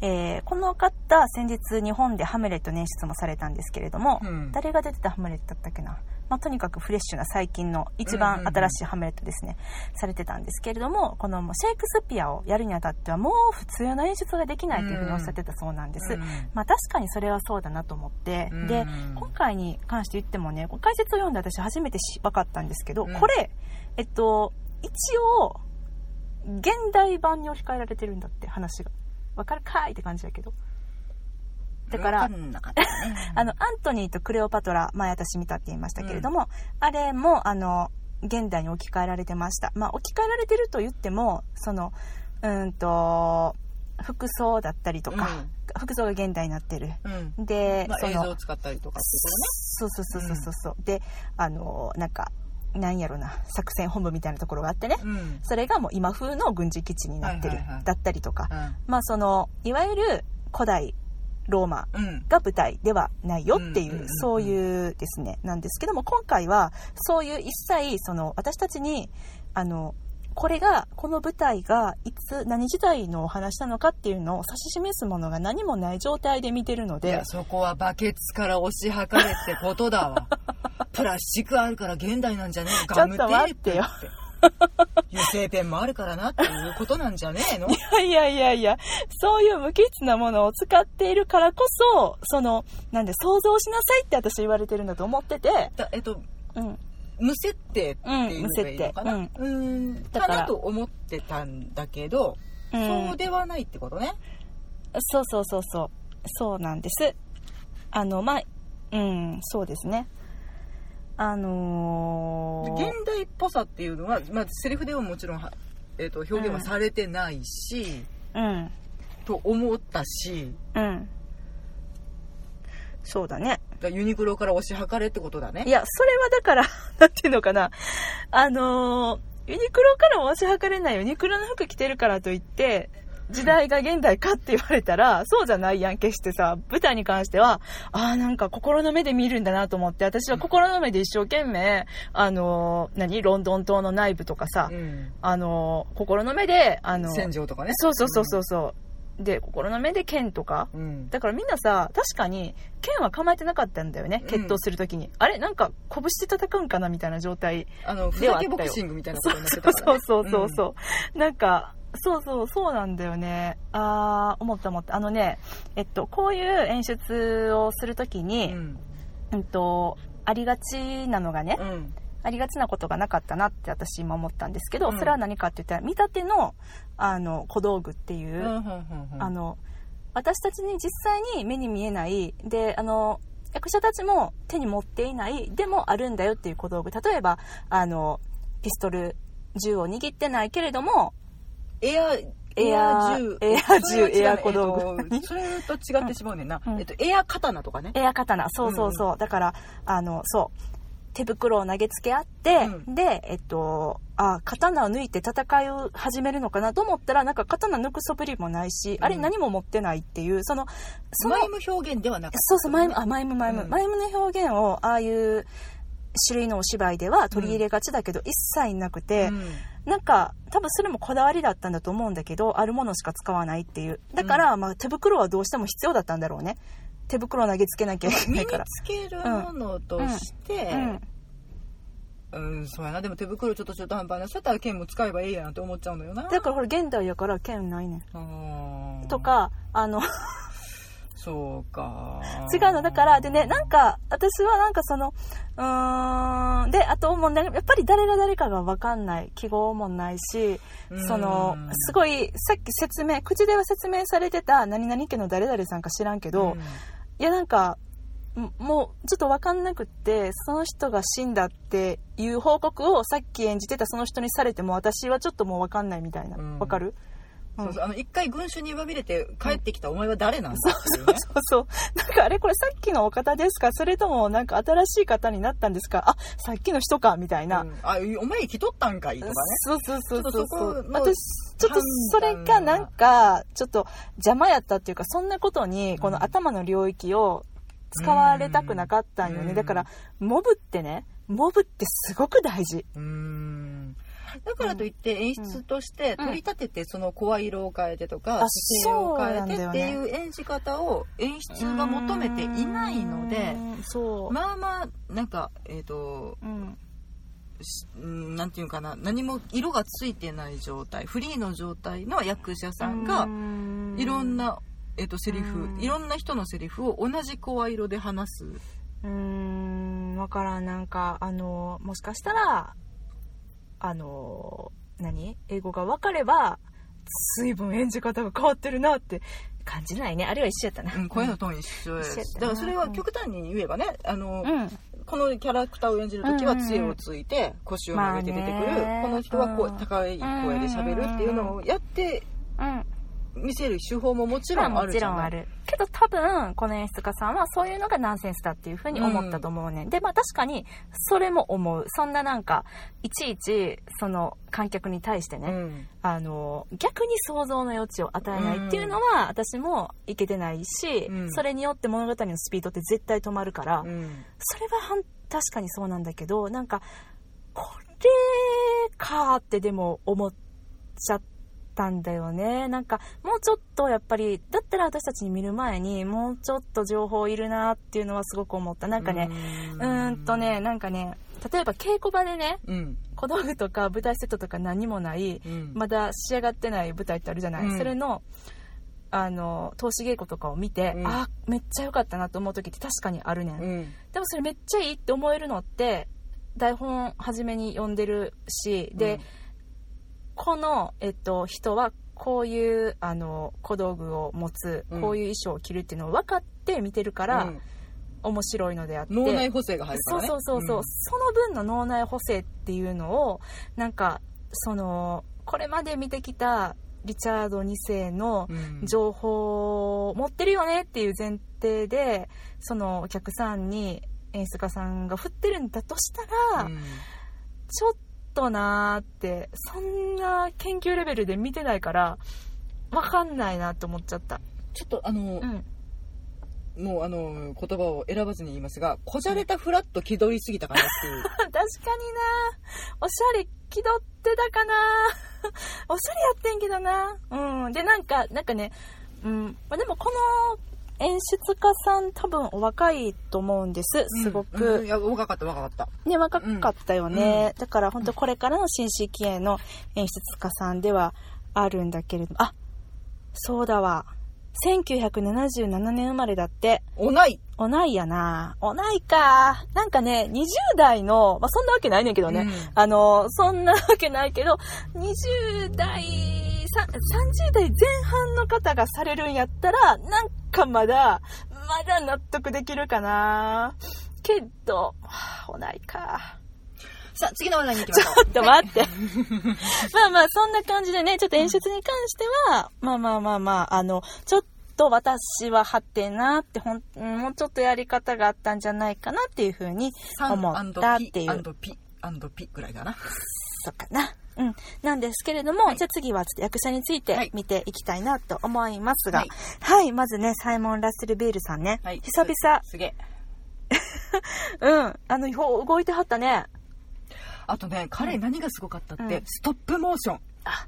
えーこの方先日日本でハムレットの演出もされたんですけれども、うん。誰が出てたハムレットだったっけな、まあ、とにかくフレッシュな最近の一番新しいハムレットですね、されてたんですけれどもこのもうシェイクスピアをやるにあたってはもう普通の演出ができないというふうにおっしゃってたそうなんです、うんまあ確かにそれはそうだなと思って、うんで今回に関して言ってもね解説を読んで私初めてし分かったんですけど、うん。これえっと一応現代版に置き換えられてるんだって話が。分かるかいって感じだけどだからね。あのアントニーとクレオパトラ前私見たって言いましたけれども、あれもあの現代に置き換えられてました。まあ置き換えられてると言ってもそのうーんと服装だったりとか、服装が現代になってる。うん。うんで、まあ、その映像を使ったりとかってそうそうそうそうそうそう、であのなんかなんやろな作戦本部みたいなところがあってね、ことねうん。それがもう今風の軍事基地になってる、だったりとか、うん。まあそのいわゆる古代ローマうん。が舞台ではないよっていう、そういうですね。なんですけども今回はそういう一切その私たちにあのこれがこの舞台がいつ何時代のお話なのかっていうのを指し示すものが何もない状態で見てるのでいやそこはバケツから押し量れってことだわ。*laughs* プラスチックあるから現代なんじゃねえガムテちょっと待ープって。よ *laughs* 油性ペンもあるからなっていうことなんじゃねえの？*laughs* いやいやいやいや、そういう無機質なものを使っているからこそ、その、なんで想像しなさいって私言われてるんだと思ってて、だえっとうん。無設定っていうのがいいのかな、うん。うん、だから。かなと思ってたんだけど、うん。そうではないってことね。そうそうそうそう。そうなんです。あの、まあ、うん、そうですね。あのー、現代っぽさっていうのは、まあ、セリフではもちろんは、えっと表現はされてないし、うん、と思ったしうん。そうだね。ユニクロから押し量れってことだねいや、それはだから、*laughs* なんていうのかな。あのーユニクロからも押し量れないユニクロの服着てるからといって、時代が現代かって言われたら、そうじゃないやん、決してさ、舞台に関しては、ああ、なんか心の目で見るんだなと思って、私は心の目で一生懸命、あのー何ロンドン島の内部とかさ、うんあのー心の目で、あのー戦場とかねそうそうそうそうそう。で、心の目で剣とか、うんだからみんなさ、確かに、剣は構えてなかったんだよね、うん決闘するときに。あれなんか、拳で戦うんかなみたいな状態。あのふではあったよざけボクシングみたいなこそうとになってそうたから、ね、そうそうそう。なんか、そうそう、そうなんだよね。あー、思った思った。あのね、えっと、こういう演出をするときうに、ん。うん、と、ありがちなのがね、うん。ありがちなことがなかったなって私今思ったんですけど、うん。それは何かって言ったら、見立ての、あの、小道具っていう、あの私たちに実際に目に見えないであの役者たちも手に持っていないでもあるんだよっていう小道具。例えばあのピストル銃を握ってないけれどもエアエア銃。エア銃エア小道具。えっとそれと違ってしまうねんな、うん。えっと、エア刀とかね。エア刀。そうそうそう、だからあのそう。手袋を投げつけ合って、うでえっとあ刀を抜いて戦いを始めるのかなと思ったらなんか刀抜く素振りもないし、あれうん何も持ってないっていうそのそのマイム表現ではなかった。そうそう、マイム、あ、マイム、マイム。うん。マイムの表現を、ああいう種類のお芝居では取り入れがちだけど、一切なくて、うんなんか、多分それもこだわりだったんだと思うんだけど、あるものしか使わないっていう。だから、まあ、手袋はどうしても必要だったんだろうね。手袋を投げつけなきゃいけ身にないから。つけるものとして、うん。うん、そうやなでも手袋ちょっと中途半端なそうやったら剣も使えばいいやんって思っちゃうんだよなだから、ほら、現代やから剣ないねん。とか、あの、そうか違うの。だから、でね、なんか、私はなんかその、うーん、で、あともうね、やっぱり誰が誰かがわかんない。記号もないし、そのうん、すごい、さっき説明、口では説明されてた何々家の誰々さんか知らんけど、うんいやなんか、んもうちょっとわかんなくって、その人が死んだっていう報告をさっき演じてたその人にされても私はちょっともうわかんないみたいな。わ、うんかる？そうそう。あの一回群衆にまみれて帰ってきたお前は誰なんだっていうね。そうそう。なんかあれこれさっきのお方ですか？それともなんか新しい方になったんですか？あ、さっきの人かみたいな。うん。あお前生きとったんかいとかね。そうそうそうそう。そそう私ちょっとそれがなんかちょっと邪魔やったっていうかそんなことにこの頭の領域を使われたくなかったんようん。ねだからモブってねモブってすごく大事。うーんだからといって演出として取り立ててその声色を変えてとかあ姿勢を変えてっていう演じ方を演出が求めていないのでまあまあなんかえっ、とうん。しうんなんていうかな何も色がついてない状態フリーの状態の役者さんがうん。いろんな、えっとセリフうん。いろんな人のセリフを同じ声色で話すうーんわからんなんかあのもしかしたらあの何？英語が分かれば随分演じ方が変わってるなって感じないね。あれは一緒やったな、うん、声のトーン一緒やだからそれは極端に言えばねあの、うん。このキャラクターを演じる時は杖をついて腰を曲げて出てくる、まあね。この人はこううん。高い声で喋るっていうのをやってうん見せる手法ももちろんまあるじゃない。ちろんある。けど多分この演出家さんはそういうのがナンセンスだっていうふうに思ったと思うね、ん、でまあ確かにそれも思う。そんななんかいちいちその観客に対してね、うん。あの逆に想像の余地を与えないっていうのは、私もいけてないし、うん。それによって物語のスピードって絶対止まるから、うん。それは確かにそうなんだけどなんかこれかーってでも思っちゃったんだよね。なんか、もうちょっとやっぱり、だったら私たちに見る前に、もうちょっと情報いるなっていうのはすごく思った。なんかね、うーん。とね、なんかね、例えば稽古場でね、うん。小道具とか舞台セットとか何もない、うん。まだ仕上がってない舞台ってあるじゃない、うん。それのあの投資稽古とかを見て、うん。あめっちゃ良かったなと思う時って確かにあるねん、うん。でもそれめっちゃいいって思えるのって台本初めに読んでるしで、この、えっと、人はこういうあの小道具を持つうん。こういう衣装を着るっていうのを分かって見てるから、うん。面白いのであって。脳内補正が入るからね。そうそうそうそう、その分の脳内補正っていうのをなんかそのこれまで見てきたリチャード2世のうん。情報を持ってるよねっていう前提でそのお客さんに演出家さんが振ってるんだとしたら、うん。ちょっとなーってそんな研究レベルで見てないから分かんないなって思っちゃった。ちょっとあのうん。もうあの言葉を選ばずに言いますがこじゃれたフラッと気取りすぎたかなっていう。*laughs* 確かになおしゃれ気取ってたかなおしゃれやってんけどなうん。でなんかなんかねうん。まあでもこの演出家さん多分お若いと思うんです。すごく、うん。うんいや若かった若かった。ね若かったよね、だから本当これからの新進気鋭の演出家さんではあるんだけれども。あそうだわ。1977年生まれだって。おない。おないやな。おないか。なんかね、20代の、まあ、そんなわけないねんけどね。うん。あの、そんなわけないけど、20代、さ30代前半の方がされるんやったら、なんかまだ、まだ納得できるかな。けど、はあおないか。さあ次の話題に行きましょう *laughs* ちょっと待って。*laughs* まあまあ、そんな感じでね、ちょっと演出に関しては、まあまあまあまあ、あの、ちょっと私ははってなって、ほん、うんもうちょっとやり方があったんじゃないかなっていうふうに思ったっていう。P&P ぐらいかなそうかな。うん。なんですけれども、はい。じゃあ次はちょっと役者についはい。て見ていきたいなと思いますが、ははい。い、まずね、サイモン・ラッセル・ベールさんね、はい。久々、すげえ。*laughs* うん、あの、動いてはったね。あとね彼何がすごかったって、うん。ストップモーション。あ、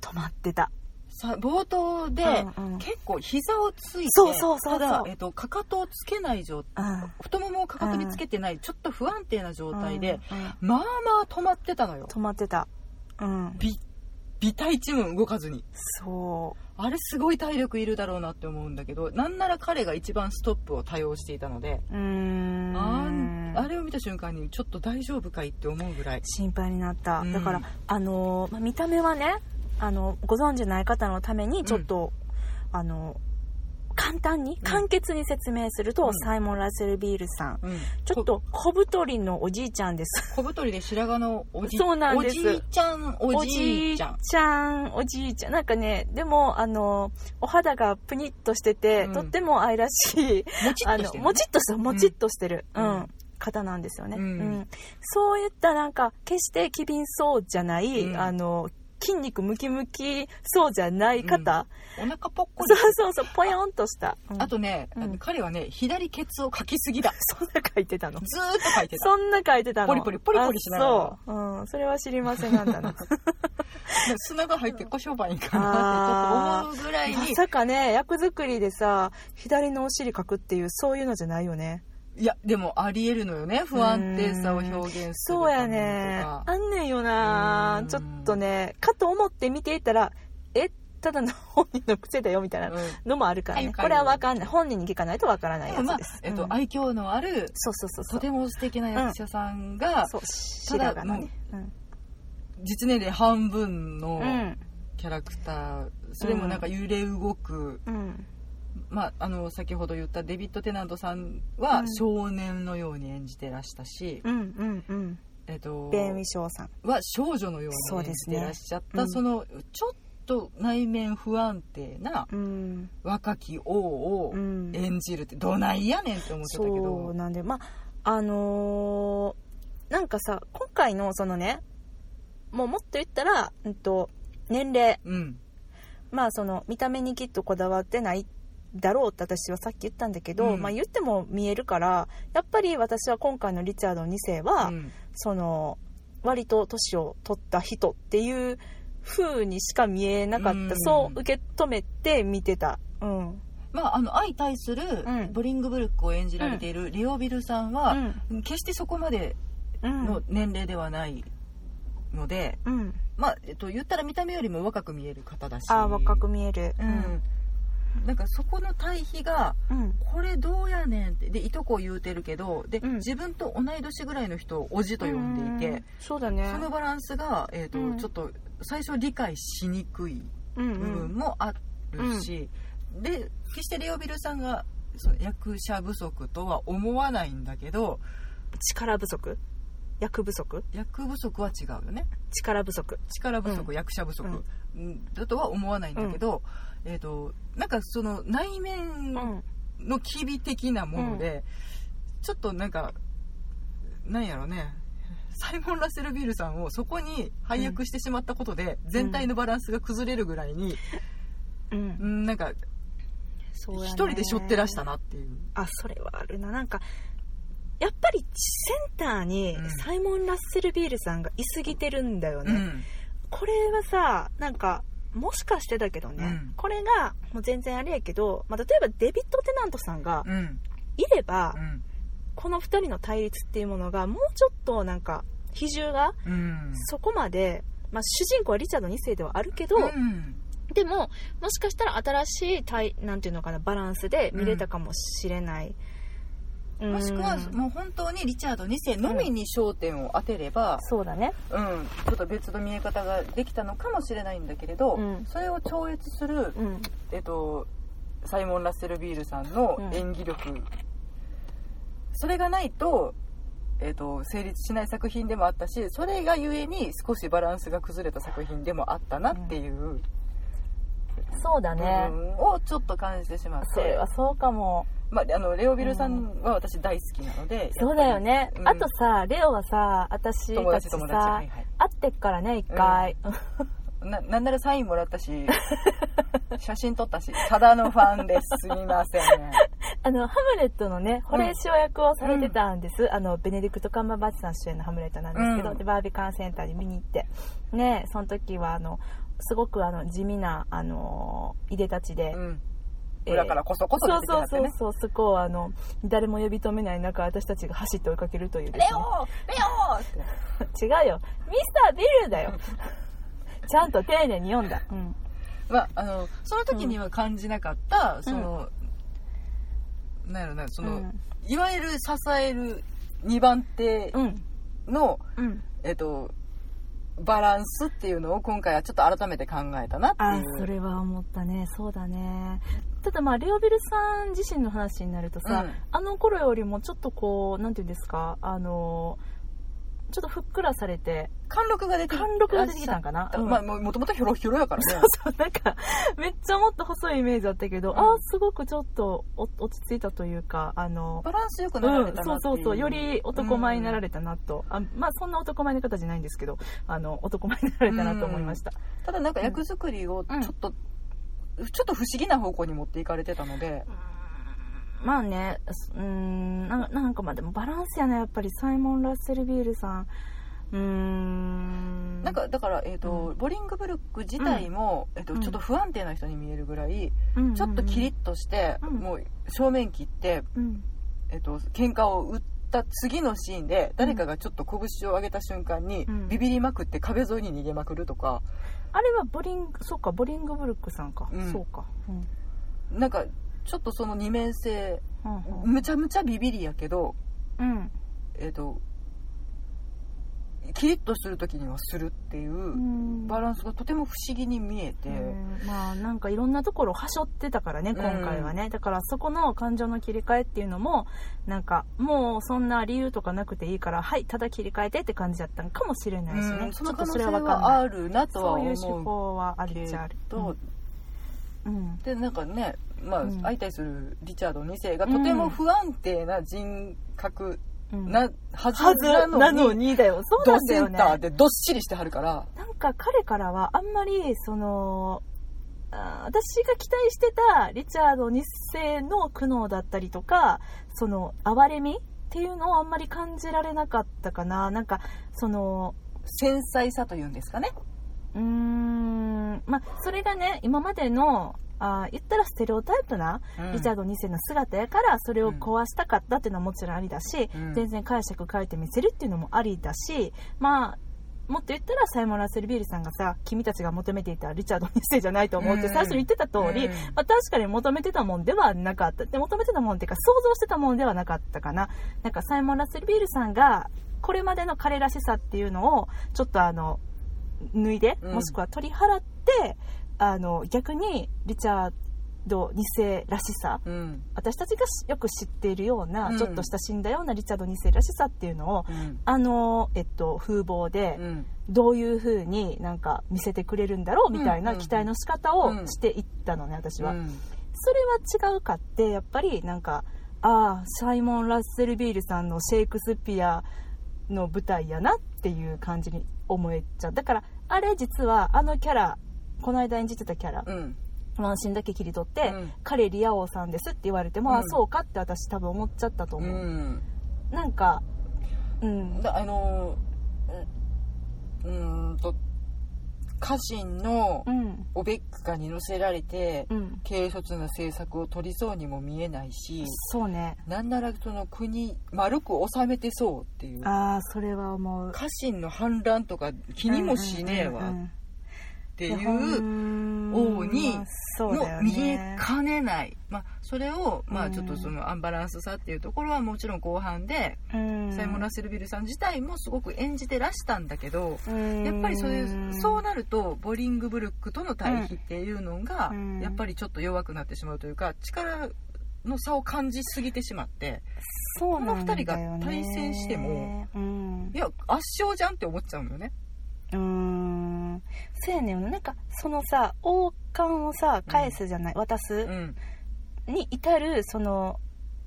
止まってた。さ冒頭で、うんうん結構膝をついてそうそうそうただ、えっとかかとをつけない状態うん。太ももをかかとにつけてない、ちょっと不安定な状態で、うんうん。まあまあ止まってたのよ。止まってた。うん。び微体一も動かずに。そう。あれすごい体力いるだろうなって思うんだけどなんなら彼が一番ストップを多用していたので、うーん。あんあれを見た瞬間にちょっと大丈夫かいって思うぐらい。心配になった、うん。だからあのーまあ見た目はねあのご存知ない方のためにちょっと、あの簡単に簡潔に説明すると、うん。サイモン・ラッセル・ビールさん。うん。ちょっと小太りのおじいちゃんです。小太りで白髪のおじそうなんです。おじいちゃんおじいちゃん。ちゃんおじいちゃん。なんかねでもあのお肌がプニッとしてて、うん。とっても愛らしいもちっあのとしてる、ね、もちっとしたもちっとしてる、ううんん。方なんですよね、うん。うん。そういったなんか決して機敏そうじゃない、うん。あの筋肉ムキムキそうじゃない方、お腹ぽっこりそうそうそうぽよんとした、うん。あとね、うん。彼はね左ケツをかきすぎだ。*laughs* そんな書いてたの。ずーっと書いてた。そんな書いてたの。ポリポリポリポリしながら。あそう、うん、それは知りませんなんだな *laughs* 砂が入ってこしょばいいかなってちょっと思うぐらいに。まさかね役作りでさ左のお尻書くっていうそういうのじゃないよねいやでもありえるのよね。不安定さを表現するそうやね。たあんねんよな。うん。ちょっとねかと思って見ていたらえただの本人の癖だよみたいなのもあるからね、はいこれは分かんない。本人に聞かないと分からないでもまあやつです、えっとうん愛嬌のあるそうそうそうそう。とても素敵な役者さんがそう白髪のねうん。実年齢半分のうん。キャラクター。それもなんか揺れ動くうんまああの先ほど言ったデビッド・テナントさんはうん。少年のように演じてらしたしうんうんうん。えっとベン・ウィショーさん。は少女のように演じてらっしゃったそ,、のちょっと内面不安定なうん。若き王をうん。演じるってどないやねんって思ってたけそうどなんでまああのーなんかさ今回のそのねもうもっと言ったら、うんと、年齢。うん。まあその見た目にきっとこだわってないだろうって私はさっき言ったんだけど、うん。まあ言っても見えるからやっぱり私は今回のリチャード2世は、うん。その割と年を取った人っていう風にしか見えなかった、うん。そう受け止めて見てた。うん。まあ、あの相対するうん。ボリングブルックを演じられているレオビルさんは、決してそこまでうん。の年齢ではないので、うん。まあ、えっと、言ったら見た目よりも若く見える方だし。ああ若く見える。うん、なんかそこの対比がうん。これどうやねんってでいとこ言うてるけどで、うん。自分と同い年ぐらいの人をおじと呼んでいて、うん。そうだね。そのバランスが、えーとうん。ちょっと最初理解しにくいうん部分もあるし、で決してレオビルさんがその役者不足とは思わないんだけど力不足？役不足？役不足は違うよね。力不足。力不足、うん。役者不足、うんだとは思わないんだけど、えー、となんかその内面うんの機微的なもので、ちょっとなんかなんやろねサイモン・ラッセルビールさんをそこに配役してしまったことで、全体のバランスが崩れるぐらいに、うん。うん、なんか一人で背負ってらしたなっていう。あそれはあるな。なんかやっぱりセンターにうん。サイモン・ラッセルビールさんがいすぎてるんだよね、うんこれはさなんかもしかしてだけどね、うん。これがもう全然あれやけど、まあ、例えばデビッド・テナントさんがうん。いれば、うん。この2人の対立っていうものがもうちょっとなんか比重がうん。そこまで、まあ、主人公はリチャード2世ではあるけど、うん。でももしかしたら新しい対なんていうのかなバランスで見れたかもしれない、うんもしくはもう本当にリチャード2世のみに焦点を当てれば、そうだね。うん、ちょっと別の見え方ができたのかもしれないんだけれど、うん。それを超越する、うん。えっと、サイモン・ラッセルビールさんのうん。演技力、それがないと,、えっと成立しない作品でもあったしそれがゆえに少しバランスが崩れた作品でもあったなっていうそうだ部分をちょっと感じてしまって、それはそうかもまあ、あのレオビルさんは私大好きなので、そうだよね、うん。あとさレオはさ私友たちさはいはい。会ってっからね一回、ななんならサインもらったし *laughs* 写真撮ったしただのファンですすみません。*laughs* あのハムレットのねホレーシオ役をされてたんです、あのベネディクト・カンバーバッチさん主演のハムレットなんですけど、うん。でバービカンセンターに見に行って。ねその時はあのすごくあの地味なあのいでたちで、うん。えー裏からこそこそそう出てきそうそうたってねそうそこをあの誰も呼び止めない中私たちが走って追いかけるというね。レオレオ違うよ。ミスタービルだよ。ちゃんと丁寧に読んだ、うん、まあ、あのその時には感じなかった、その、なんやろなその、うん。いわゆる支える2番手うん。の、うん。えっとバランスっていうのを今回はちょっと改めて考えたなってあいう。それは思ったね。そうだね。ただまあレオビルさん自身の話になるとさ、うん。あの頃よりもちょっとこうなんていうんですか？あのちょっとふっくらされて貫禄が出て貫禄が出てきたんかな？うんまあももともとヒョロヒョロやからね。*laughs* そうなんかめっちゃもっと細いイメージあったけど、うん。ああすごくちょっとお落ち着いたというかあのバランスよくうんなられたなってい、そうそうそうより男前になられれたなと、あまあそんな男前の方じゃないんですけどあの *laughs* 男前になられたなと思いました、ただなんか役作りをちょっと、ちょっと不思議な方向に持っていかれてたのでまあねうーんなんかまあでもバランスやねやっぱり。サイモン・ラッセルビールさん。うーん。なんかだから、えーとうん。ボリングブルック自体も、えーとうん。ちょっと不安定な人に見えるぐらい、うん。ちょっとキリッとして、うん。もう正面切って、うん。えー、と喧嘩を打った次のシーンで誰かがちょっと拳を上げた瞬間に、うん。ビビりまくって壁沿いに逃げまくるとか。あれはボリングそうかボリングブルックさんか、うん。そうか。うん。なんかちょっとその二面性うんむちゃむちゃビビりやけど、うん。えー、とキリッとする時にはするっていううん。バランスがとても不思議に見えて。うん。まあなんかいろんなところをはしょってたからね今回はね、だからそこの感情の切り替えっていうのもなんかもうそんな理由とかなくていいからはいただ切り替えてって感じだったのかもしれないしね、うん。そのちょっとそれは分かんない。はあるなとはそういう手思う法はあるけっちゃある。ど、うんでなんかね、まあうん。相対するリチャード2世がとても不安定な人格うん。なはずなのに,、だよそうドなんだよね。センターでどっしりしてはるから。なんか彼からはあんまりそのあ私が期待してたリチャード2世の苦悩だったりとかその哀れみっていうのをあんまり感じられなかったかな。なんかその繊細さというんですかねうーん。まあそれがね今までのあー言ったらステレオタイプなうん。リチャード2世の姿やからそれを壊したかったっていうのはもちろんありだし、うん。全然解釈変えてみせるっていうのもありだしまあもっと言ったらサイモン・ラッセル・ビールさんがさ君たちが求めていたリチャード2世じゃないと思うってうん。最初に言ってた通り、うん。まあ、確かに求めてたもんではなかった。で求めてたもんっていうか想像してたもんではなかったかな。なんかサイモン・ラッセル・ビールさんがこれまでの彼らしさっていうのをちょっとあの脱いで、うん。もしくは取り払ってあの逆にリチャード2世らしさ。うん。私たちがよく知っているような、うん。ちょっと親しんだようなリチャード2世らしさっていうのをうん。あの、えっと、風貌でうん。どういう風になんか見せてくれるんだろうみたいなうん期待の仕方をしていったのね私は、うん。それは違うかってやっぱりなんかああサイモン・ラッセル・ビールさんのシェイクスピアの舞台やなっていう感じに思えちゃう。だからあれ実はあのキャラこの間演じてたキャラ、うん。ワンシーンだけ切り取って、うん。彼リア王さんですって言われても、うん。あそうかって私多分思っちゃったとう思う、ん。なんかうん。だあのうんと家臣のうん。オベックカに乗せられてうん。軽率な政策を取りそうにも見えないしそうね。なんならその国丸く収めてそうっていう。ああそれは思う。家臣の反乱とか気にもしねえわ。っうんうんうんうん王にまあそうだよも見えねかねない、まあ、それを、まあ、うん。ちょっとそのアンバランスさっていうところはもちろん後半で、うん。サイモン・ラッセルビルさん自体もすごく演じてらしたんだけど、うん。やっぱりそういうそうなるとボリングブルックとの対比っていうのが、うん。やっぱりちょっと弱くなってしまうというか力の差を感じすぎてしまってそうね。この二人が対戦してもうん。いや圧勝じゃんって思っちゃうのよね。うーん。そうやねんな。んかそのさ王冠をさ返すじゃない、渡す？うん。に至るその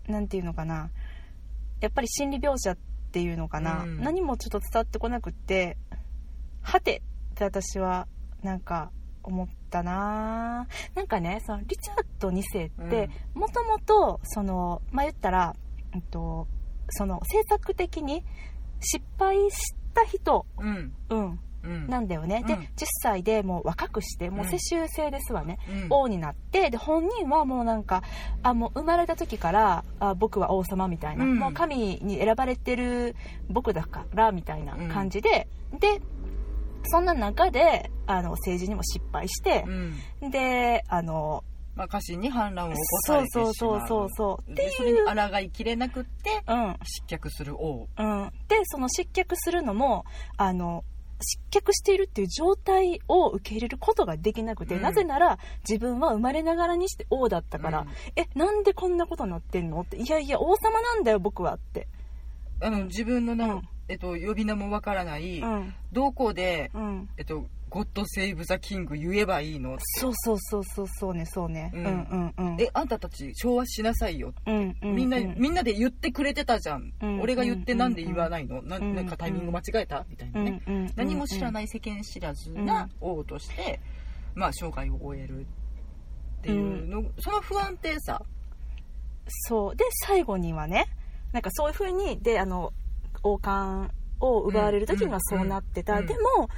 なんていうのかな？やっぱり心理描写っていうのかな、うん。何もちょっと伝わってこなくってはてって私はなんか思ったな。なんかねそのリチャード2世ってもともとそのまあ言ったら、えっと、その制作的に失敗した人、うんうん、うんなんだよね、でうん。10歳でもう若くしてもううん世襲制ですわね、うん。王になってで本人はもうなんかあもう生まれた時からあ僕は王様みたいな、うん。もう神に選ばれてる僕だからみたいな感じで、でそんな中であの政治にも失敗してう、ん。であのまあ、家臣に反乱を起こされてしまう。そうそうそうそうってでそれにいう、抗いきれなくってうん。失脚する王。うん、でその失脚するのもあの失脚しているっていう状態を受け入れることができなくて、うん。なぜなら自分は生まれながらにして王だったから、うんえなんでこんなことになってんのっていやいや王様なんだよ僕はってあの自分のな、うん。えっと、呼び名もわからない、うん。どこで、うん。えっと、ゴッドセーブ・ザ・キング言えばいいの？そうそうそうそうそうねそうね、ううんん、うんうん。えあんたたち昭和しなさいよ、うんうんみんな、うん。みんなで言ってくれてたじゃん、うん俺が言ってなんで言わないの、なうんなんかタイミング間違えた？みたいなね、何も知らないい世間知らずな王として、まあ生涯を終えるっていうの、その不安定さ。そう。で最後にはねなんかそういう風にであの王冠を奪われる時にはそうなってた、うんでも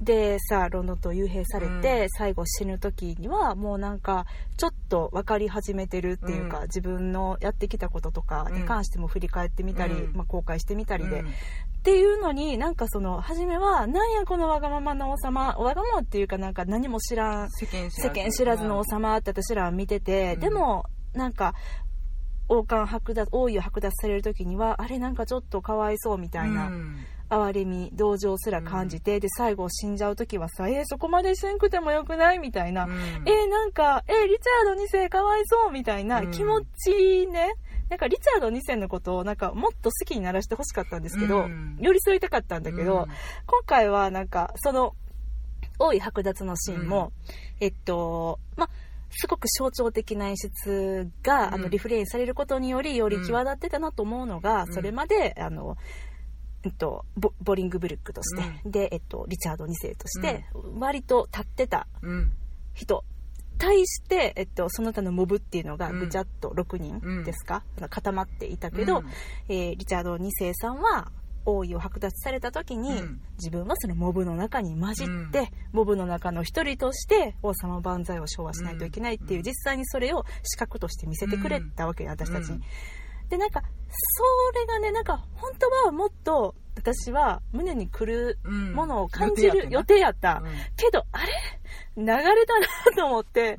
でさロンドンと幽閉されて、うん。最後死ぬ時にはもうなんかちょっと分かり始めてるっていうか、うん。自分のやってきたこととかに関しても振り返ってみたり、うん。まあ、後悔してみたりで、うん。っていうのになんかその初めはなんやこのわがままの王様わがままっていうかなんか何も知らん世間知らずの王様って私らは見てて、うん。でもなんか王冠剥奪王位を剥奪される時にはあれなんかちょっとかわいそうみたいな、うん。哀れみ同情すら感じて、で最後死んじゃう時はさえーそこまでせんくてもよくないみたいな、うん。えーなんかえーリチャード2世かわいそうみたいなうん。気持ちね、なんかリチャード2世のことをなんかもっと好きにならしてほしかったんですけど、うん。寄り添いたかったんだけど、うん。今回はなんかその王位剥奪のシーンも、えっとまあすごく象徴的な演出が、あうん。のリフレインされることによりより際立ってたなと思うのが、うん。それまであの、えっと、ボボリングブルックとして、で、えっと、リチャード2世として割と立ってたうん。人。対して、えっと、その他のモブっていうのがうん。ぐちゃっと6人ですか、あの固まっていたけど、うん。えーリチャード2世さんは王位を剥奪された時に、うん。自分はそのモブの中に混じって、うん。モブの中の一人として王様万歳を昭和しないといけないっていう、うん。実際にそれを資格として見せてくれたわけよ、私たち。に。うん。でなんかそれがねなんか本当はもっと私は胸に来るうんものを感じる予予定やった、うん。けどあれ？流れたなと思って、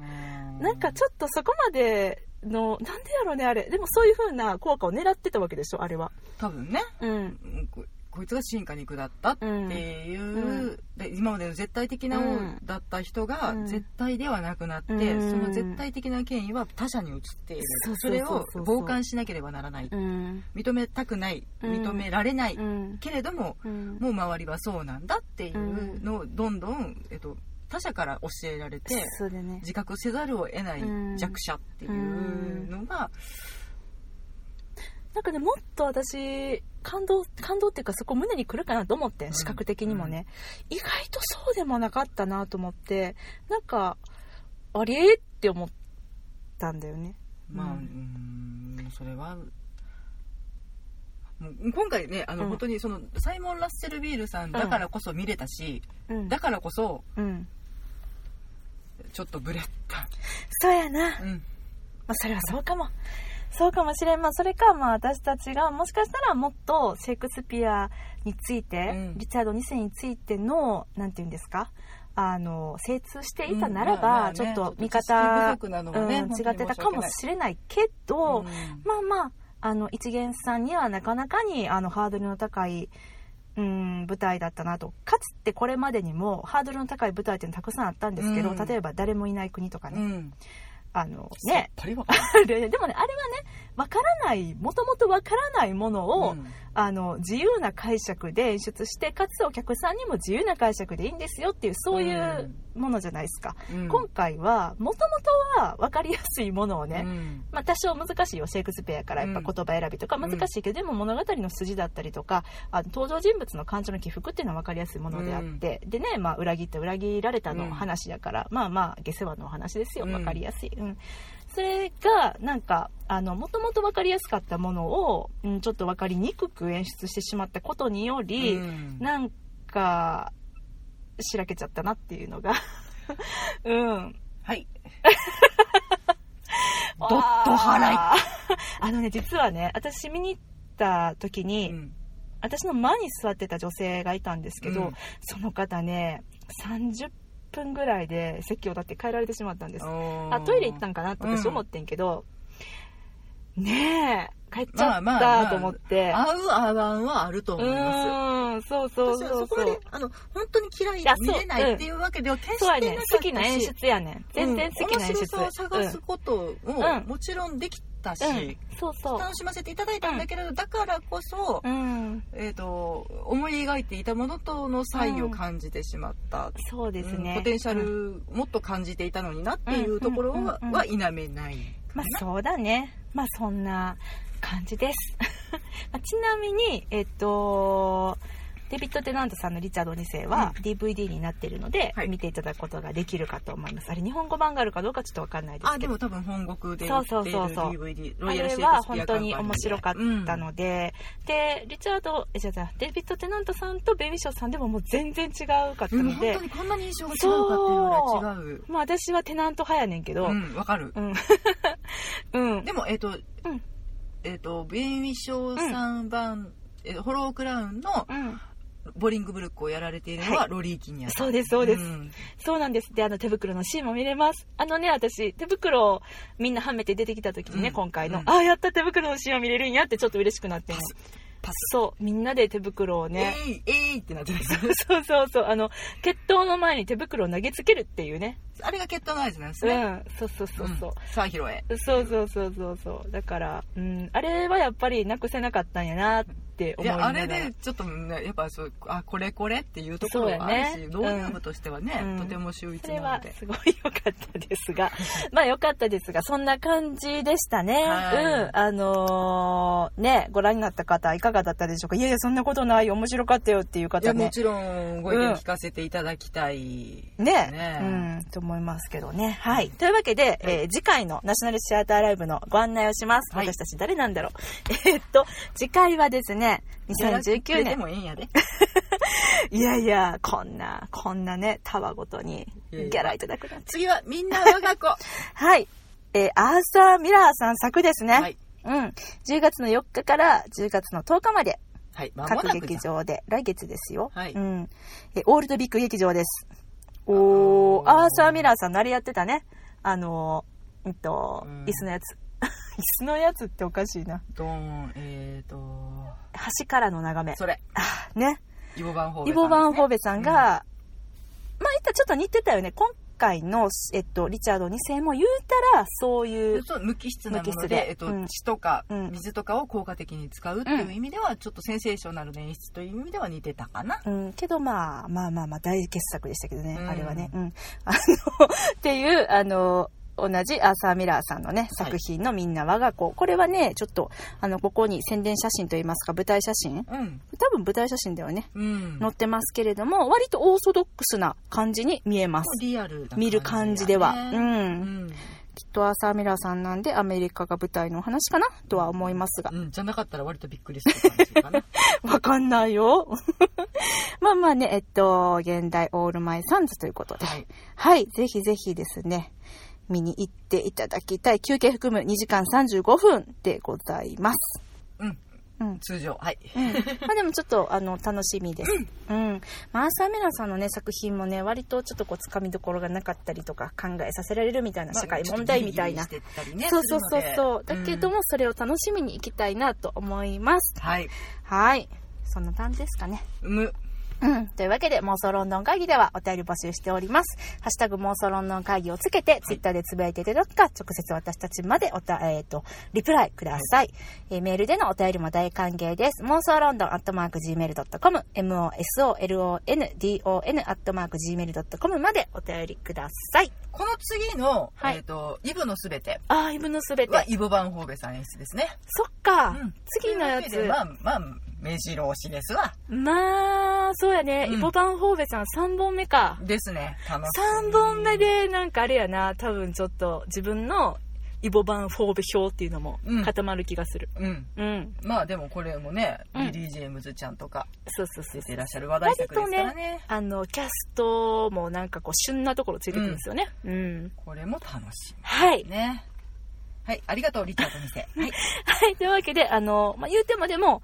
なんかちょっとそこまでのなんでやろうねあれ。でもそういう風な効果を狙ってたわけでしょあれは。多分ね。うん。ここいつが進化に下ったっていう、うん。で今までの絶対的な王だった人がうん。絶対ではなくなって、うん。その絶対的な権威は他者に移っている、そう。それを傍観しなければならない、うん。認めたくない。うん。認められない、うん。けれどもうん。もう周りはそうなんだっていうのをどんどん、えっと、他者から教えられて自覚せざるを得ないうん。弱者っていうのが、なんかねもっと私感動感動っていうかそこ胸に来るかなと思ってん視覚的にもね、意外とそうでもなかったなと思ってなんかあれって思ったんだよね。まあ、ううんん、それは。もう今回ねあの、うん。本当にそのサイモン・ラッセルビールさんだからこそ見れたし、うん。だからこそうんちょっとブレた、そうやな。うん、まあ、それはそうかも。そうかもしれん。まあ、それか、まあ、私たちが、もしかしたらもっとシェイクスピアについて、うん。リチャード2世についての、なんて言うんですか、あの、精通していたならば、ちょっと見方、ねうん、違ってたかもしれないけど、うん。まあまあ、あの、一元さんにはなかなかに、あの、ハードルの高い、うん、舞台だったなと。かつてこれまでにも、ハードルの高い舞台っていうのたくさんあったんですけど、うん。例えば、誰もいない国とかね、うん、あの、ね、*laughs* でもね、あれはね、わからない、もともとわからないものを、うんあの、自由な解釈で演出して、かつお客さんにも自由な解釈でいいんですよっていう、そういうものじゃないですか。うん。今回は、もともとはわかりやすいものをね、うん。まあ多少難しいよ、シェイクスピアやからやっぱ言葉選びとか難しいけど、でも物語の筋だったりとか、あの登場人物の感情の起伏っていうのは分かりやすいものであって、でね、まあ裏切って裏切られたの話やから、まあまあ下世話のお話ですよ、うん。分かりやすい。うん。それが、なんか、あの、もともと分かりやすかったものを、うん、ちょっと分かりにくく演出してしまったことにより、うん。なんか、しらけちゃったなっていうのが、*laughs* うん。はい。ドット払い。あのね、実はね、私見に行った時に、うん。私の前に座ってた女性がいたんですけど、うん。その方ね、30分ぐらいで席を立って帰られてしまったんです。あ、トイレ行ったんかなって私思ってんけど、ねえ、帰っちゃっまあまあまあたと思って。合う合わんはあるとう思います。そうそう私はそう。そこまであの本当に嫌い見れないっていうわけでは決してなかったし。好きな演出やねん。全然好きな演出。うん。面白さを探すこともうん。もちろんできたし、うん、うんそう。そう。楽しませていただいたんだけれど、だからこそ、うん、えー、と思い描いていたものとの差異を感じてしまった、そうですね。うん。ポテンシャうんルもっと感じていたのになっていうところは,、否めないまあそうだね。まあそんな感じです。*laughs* まあちなみに、えっと、デビッド・テナントさんのリチャード2世は DVD になっているので、はい。見ていただくことができるかと思います。あれ日本語版があるかどうかちょっとわかんないですけど。あでも多分本国で売そうそうそうそう。DVD あれは本当に面白かったのので、で、リチャード、え、じゃあ、デビッド・テナントさんとベイビーショーさんでももう全然違うかったうん、ので本当、にこんなに印象が違うかっていうぐらい違うまあ私はテナント派やねんけど、うんわかる。うん。うん。でもえっ、と、うん。えっ、とベイビーショーさん版、えーホロークラウンのうん。ボリングブルックをやられているのははい。ロリー・キニアさんそうです、そうです。ん。そうなんです。で、あの手袋のシーンも見れます。あのね、私、手袋をみんなはめて出てきた時にね、うん。今回の、うん。ああ、やった手袋のシーンを見れるんやってちょっと嬉しくなってそう、みんなで手袋をね、えいえいってなってる *laughs* そうそうそう、あの、決闘の前に手袋を投げつけるっていうね。あれが決闘の合図なんですね、うん、そうそうそうそう。そうそうそうそうそう。だから、うん、あれはやっぱりなくせなかったんやなってい思いながら。やあれでちょっとねやっぱそうあこれこれっていうところはあるし、ね。導入部としてはね、うん。とても秀逸それなので。すはごい良かったですが、*laughs* まあ良かったですが、そんな感じでしたね。はい。うん。あのーね、ご覧になった方いかがだったでしょうか。いやいや、そんなことないよ、面白かったよっていう方ね。もちろんご意見聞かせていただきたいね。ね。うん、と思思いますけどね。はい。というわけで、えー次回のナショナルシアターライブのご案内をします。はい私たち誰なんだろう。*laughs* えーっと、次回はですね、2019で年。もええんやで *laughs* いやいや、こんな、こんなね、タワごとにギャラいただくなんて。次はみんな我が子 *laughs* はい。えーアーサー・ミラーさん作ですね。はいうん。10月の4日から10月の10日まで、はい各劇場で、来月ですよ。はいうん。えーオールドビッグ劇場です。おー、アーサー・ミラーさん、あれやってたね。あのー、うんと、うん椅子のやつ。*laughs* 椅子のやつっておかしいな。ドーンえーと橋からの眺め。それあーね。イボバンホーベイボ・バン・ホーベさんが、うんまあ、言ったらちょっと似てたよね。今回の、えっと、リチャード2世も言うたら、そういう、無機質なものでで、えっとうん血とかうん水とかを効果的に使うっていう意味では、ちょっとセンセーショナルな演出という意味では似てたかな。うん、けどまあ、まあまあまあ大傑作でしたけどね、うんあれはね。うん。あの、っていう、あの、同じアーサー・ミラーさんのね、作品のみんな我が子。これはね、ちょっと、あの、ここに宣伝写真といいますか、舞台写真うん。多分舞台写真ではね、うん。載ってますけれども、割とオーソドックスな感じに見えます。リアルな見る感じでは。ねうん。うん。きっとアーサー・ミラーさんなんでアメリカが舞台のお話かな？とは思いますが。うん。じゃなかったら割とびっくりする感じかな。*laughs* わかんないよ。*laughs* まあまあね、えっと、現代オールマイサンズということで。はい。はい、ぜひぜひですね、見に行っていただきたい。休憩含む2時間35分でございます。うん。うん。通常。はい。うん、まあでもちょっとあの楽しみです。*laughs* うん。まあ、アーサー・ミラーさんのね作品もね割とちょっとこうつかみどころがなかったりとか考えさせられるみたいな社会問題みたいな。まあねそうそうそうそう。だけども、それを楽しみに行きたいなと思います。うんはい。はい。そんな感じですかね。む。うん。というわけで、妄想ロンドン会議ではお便り募集しております。ハッシュタグ妄想ロンドン会議をつけて、ツイッターでつぶやいていただくか、直接私たちまでおた、えっ、と、リプライください。えーメールでのお便りも大歓迎です。妄想ロンドンアットマーク Gmail.com、mosolondon アットマーク Gmail.com までお便りください。この次の、はいえっと、イブのすべてあー、イブのすべて。はイボバンホーベさん演出ですね。そっか、うん次のやつまあ、まあ、目白押しですわ。まあ、そうやね。うんイボバンホーベさん3本目か。ですね。楽しみ3本目。でなんかあれやな多分ちょっと自分のイボ版フォーベ表っていうのもうん固まる気がするうん。うん、まあでもこれもね、うんリリー・ジェームズちゃんとかそうそうそうそう出てらっしゃる話題作ですからね。あのキャストもなんかこう旬なところついてくるんですよねうん、これも楽しはいみ。ね。はい、ありがとう、リチャード2世。はい。*laughs* はいというわけであの、まあ、言うてもでも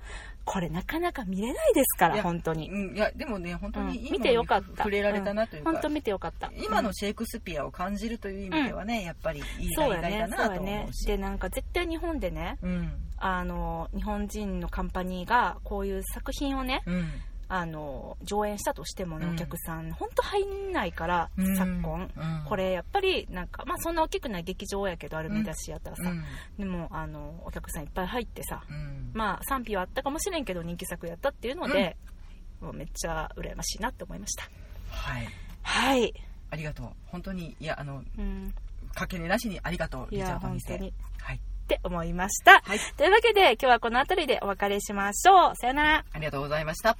これなかなか見れないですから本当に、うん、いや、でもね、本当うん。に見てよかった。触れられたなというか、本当見てよかった。今のシェイクスピアを感じるという意味ではね、やっぱりいい題材そうやねだなとそうやね。思うし。でなんか絶対日本でねうん。あの日本人のカンパニーがこういう作品をねうん。あの上演したとしてもね、うんお客さん本当入んないから、うん。昨今、うん。これやっぱりなんかまあそんな大きくない劇場やけどアルミダシやったらさ、うん。でもあのお客さんいっぱい入ってさ。うん。まあ賛否はあったかもしれんけど人気作やったっていうので、もうめっちゃ羨ましいなって思いました。はい。はい、ありがとう。本当に、いや、あの、うん、かけねなしにありがとう、リチャード2世本当に。はい。って思いました、はい。というわけで今日はこの辺りでお別れしましょう。さよなら。ありがとうございました。